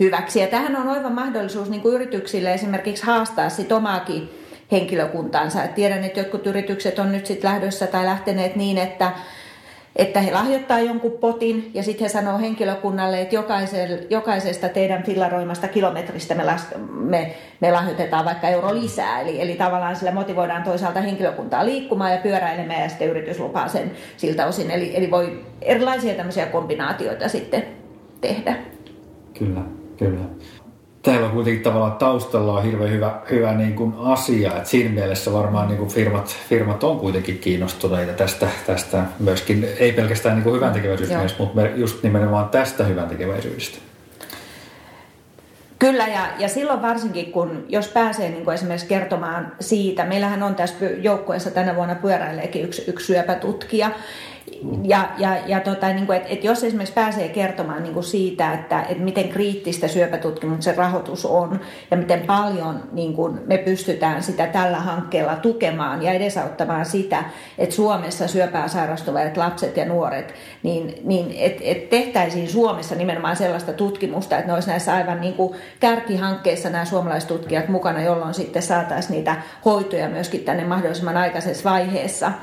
hyväksi. Ja tähän on oiva mahdollisuus niin kuin yrityksille esimerkiksi haastaa sit omaakin henkilökuntaansa. Et tiedän, että jotkut yritykset on nyt sitten lähdössä tai lähteneet niin, että, että he lahjoittaa jonkun potin ja sitten he sanoo henkilökunnalle, että jokaisesta teidän fillaroimasta kilometristä me, las, me, me lahjoitetaan vaikka euro lisää. Eli, eli tavallaan sillä motivoidaan toisaalta henkilökuntaa liikkumaan ja pyöräilemään ja sitten yritys lupaa sen siltä osin. Eli, eli voi erilaisia tämmöisiä kombinaatioita sitten tehdä. Kyllä. Kyllä. Täällä on kuitenkin tavallaan taustalla on hirveän hyvä, hyvä niin kuin asia, että siinä mielessä varmaan niin kuin firmat, firmat on kuitenkin kiinnostuneita tästä, tästä myöskin, ei pelkästään niin kuin hyvän mutta just nimenomaan tästä hyvän tekeväisyydestä. Kyllä, ja, ja silloin varsinkin, kun jos pääsee niin kuin esimerkiksi kertomaan siitä, meillähän on tässä joukkueessa tänä vuonna pyöräileekin yksi, yksi syöpätutkija, ja, ja, ja tota, niin kuin, et, et jos esimerkiksi pääsee kertomaan niin kuin siitä, että et miten kriittistä syöpätutkimuksen rahoitus on ja miten paljon niin kuin me pystytään sitä tällä hankkeella tukemaan ja edesauttamaan sitä, että Suomessa syöpää sairastuvat lapset ja nuoret, niin, niin että et tehtäisiin Suomessa nimenomaan sellaista tutkimusta, että ne olisi näissä aivan niin kuin kärkihankkeissa nämä suomalaistutkijat mukana, jolloin sitten saataisiin niitä hoitoja myöskin tänne mahdollisimman aikaisessa vaiheessa –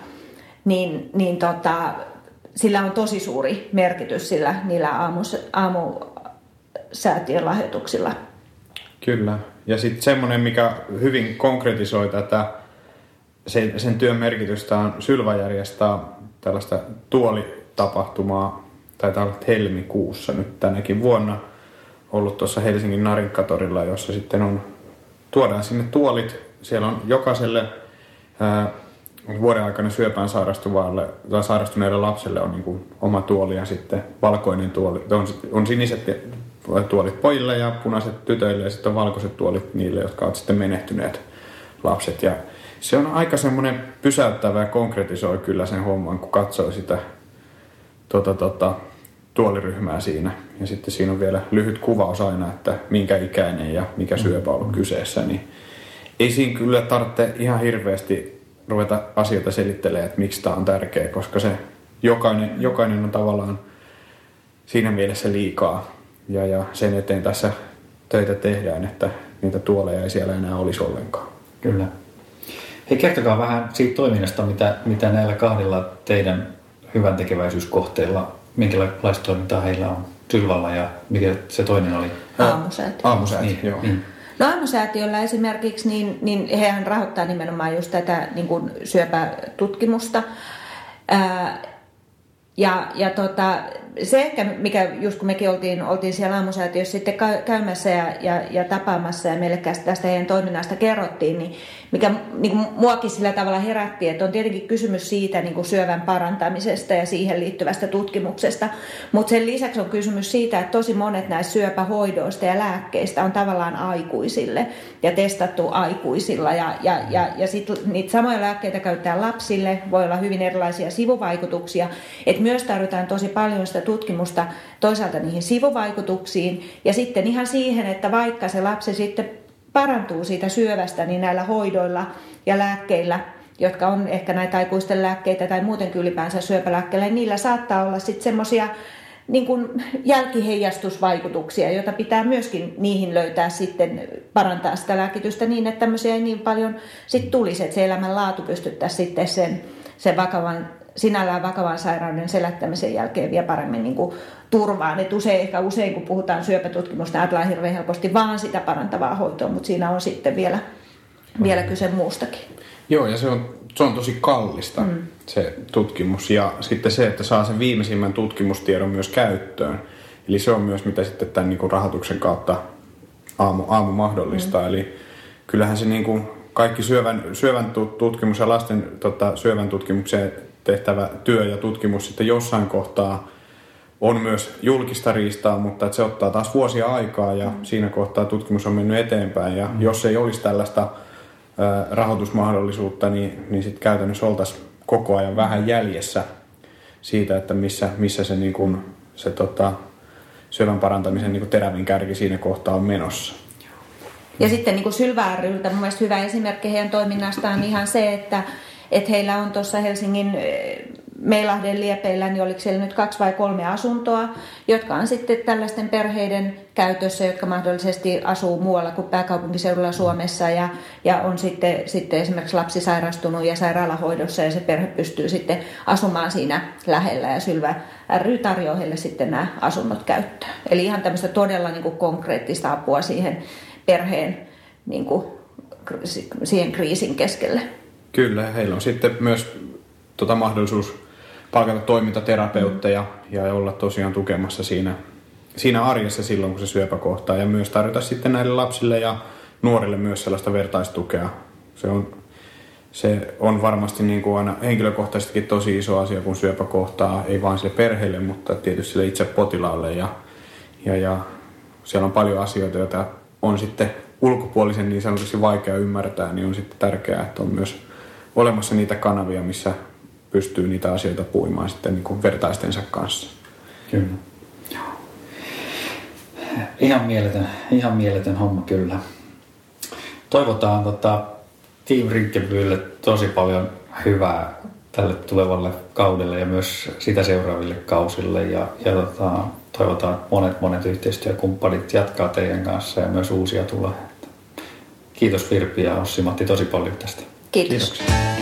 niin, niin tota, sillä on tosi suuri merkitys sillä niillä aamus, aamusäätiön lahjoituksilla. Kyllä. Ja sitten semmoinen, mikä hyvin konkretisoi tätä sen, sen työn merkitystä on Sylva järjestää tällaista tuolitapahtumaa, tai olla helmikuussa nyt tänäkin vuonna ollut tuossa Helsingin Narinkatorilla, jossa sitten on, tuodaan sinne tuolit. Siellä on jokaiselle ää, vuoden aikana syöpään sairastuvalle tai sairastuneelle lapselle on niin kuin oma tuoli ja sitten valkoinen tuoli. On, on siniset tuolit pojille ja punaiset tytöille ja sitten on valkoiset tuolit niille, jotka ovat sitten menehtyneet lapset. Ja se on aika semmoinen pysäyttävä ja konkretisoi kyllä sen homman, kun katsoo sitä tota, tota, tuoliryhmää siinä. Ja sitten siinä on vielä lyhyt kuvaus aina, että minkä ikäinen ja mikä syöpä on ollut kyseessä. Niin ei siinä kyllä tarvitse ihan hirveästi ruveta asioita selittelemään, että miksi tämä on tärkeä, koska se jokainen, jokainen on tavallaan siinä mielessä liikaa. Ja, ja sen eteen tässä töitä tehdään, että niitä tuoleja ei siellä enää olisi ollenkaan. Kyllä. Hei, kertokaa vähän siitä toiminnasta, mitä, mitä näillä kahdella teidän hyvän tekeväisyyskohteilla, minkälaista toimintaa heillä on Sylvalla ja mikä se toinen oli? Aamusäätiö. Aamusäätiö, niin, joo. Niin. Aamusäätiöllä esimerkiksi, niin, niin hehän rahoittaa nimenomaan just tätä niin kuin syöpätutkimusta. Ää, ja, ja tota, se ehkä, mikä just kun mekin oltiin, oltiin siellä aamusäätiössä sitten käymässä ja, ja, ja tapaamassa ja meille tästä heidän toiminnasta kerrottiin, niin mikä niin kuin muakin sillä tavalla herätti, että on tietenkin kysymys siitä niin kuin syövän parantamisesta ja siihen liittyvästä tutkimuksesta, mutta sen lisäksi on kysymys siitä, että tosi monet näistä syöpähoidoista ja lääkkeistä on tavallaan aikuisille ja testattu aikuisilla. Ja, ja, ja, ja sitten niitä samoja lääkkeitä käytetään lapsille, voi olla hyvin erilaisia sivuvaikutuksia, että myös tarvitaan tosi paljon sitä tutkimusta toisaalta niihin sivuvaikutuksiin ja sitten ihan siihen, että vaikka se lapsi sitten parantuu siitä syövästä, niin näillä hoidoilla ja lääkkeillä, jotka on ehkä näitä aikuisten lääkkeitä tai muutenkin ylipäänsä syöpälääkkeillä, niin niillä saattaa olla sitten semmoisia niin kuin jälkiheijastusvaikutuksia, joita pitää myöskin niihin löytää sitten parantaa sitä lääkitystä niin, että tämmöisiä ei niin paljon sitten tulisi, että se elämänlaatu pystyttäisiin sitten sen, sen vakavan sinällään vakavan sairauden selättämisen jälkeen vielä paremmin niin kuin turvaan. Et usein, ehkä usein, kun puhutaan syöpätutkimusta, ajatellaan hirveän helposti vaan sitä parantavaa hoitoa, mutta siinä on sitten vielä, vielä kyse muustakin. Joo, ja se on, se on tosi kallista mm. se tutkimus. Ja sitten se, että saa sen viimeisimmän tutkimustiedon myös käyttöön. Eli se on myös, mitä sitten tämän niin kuin rahoituksen kautta aamu, aamu mahdollistaa. Mm. Eli kyllähän se niin kuin kaikki syövän, syövän tutkimus ja lasten tota, syövän tutkimukseen tehtävä työ ja tutkimus sitten jossain kohtaa on myös julkista riistaa, mutta että se ottaa taas vuosia aikaa ja mm. siinä kohtaa tutkimus on mennyt eteenpäin. Ja mm. jos ei olisi tällaista rahoitusmahdollisuutta, niin, niin sitten käytännössä oltaisiin koko ajan vähän jäljessä siitä, että missä, missä se, niin kuin, se tota, syövän parantamisen niin kuin terävin kärki siinä kohtaa on menossa. Ja sitten niin kuin ryltä mun mielestä hyvä esimerkki heidän toiminnastaan on ihan se, että, että heillä on tuossa Helsingin Meilahden liepeillä, niin oliko siellä nyt kaksi vai kolme asuntoa, jotka on sitten tällaisten perheiden käytössä, jotka mahdollisesti asuu muualla kuin pääkaupunkiseudulla Suomessa ja, ja on sitten, sitten esimerkiksi lapsi sairastunut ja sairaalahoidossa ja se perhe pystyy sitten asumaan siinä lähellä ja Sylvä ry tarjoaa heille sitten nämä asunnot käyttöön. Eli ihan tämmöistä todella niin kuin konkreettista apua siihen perheen niin kuin, siihen kriisin keskelle. Kyllä, heillä on sitten myös tota mahdollisuus palkata toimintaterapeutteja ja olla tosiaan tukemassa siinä, siinä arjessa silloin, kun se syöpä kohtaa. Ja myös tarjota sitten näille lapsille ja nuorille myös sellaista vertaistukea. Se on, se on varmasti niin kuin aina henkilökohtaisestikin tosi iso asia, kun syöpä kohtaa, ei vain sille perheelle, mutta tietysti sille itse potilaalle. Ja, ja, ja siellä on paljon asioita, joita on sitten ulkopuolisen niin sanotusti vaikea ymmärtää, niin on sitten tärkeää, että on myös olemassa niitä kanavia, missä pystyy niitä asioita puimaan sitten niin kuin vertaistensa kanssa. Kyllä. Ihan mieletön, ihan mieletön homma kyllä. Toivotaan tota, Team Rinkebylle tosi paljon hyvää tälle tulevalle kaudelle ja myös sitä seuraaville kausille. Ja, ja tota, toivotaan, että monet monet yhteistyökumppanit jatkaa teidän kanssa ja myös uusia tulee. Kiitos Virpi ja Ossi Matti tosi paljon tästä. Kiitos. Kiitoksia.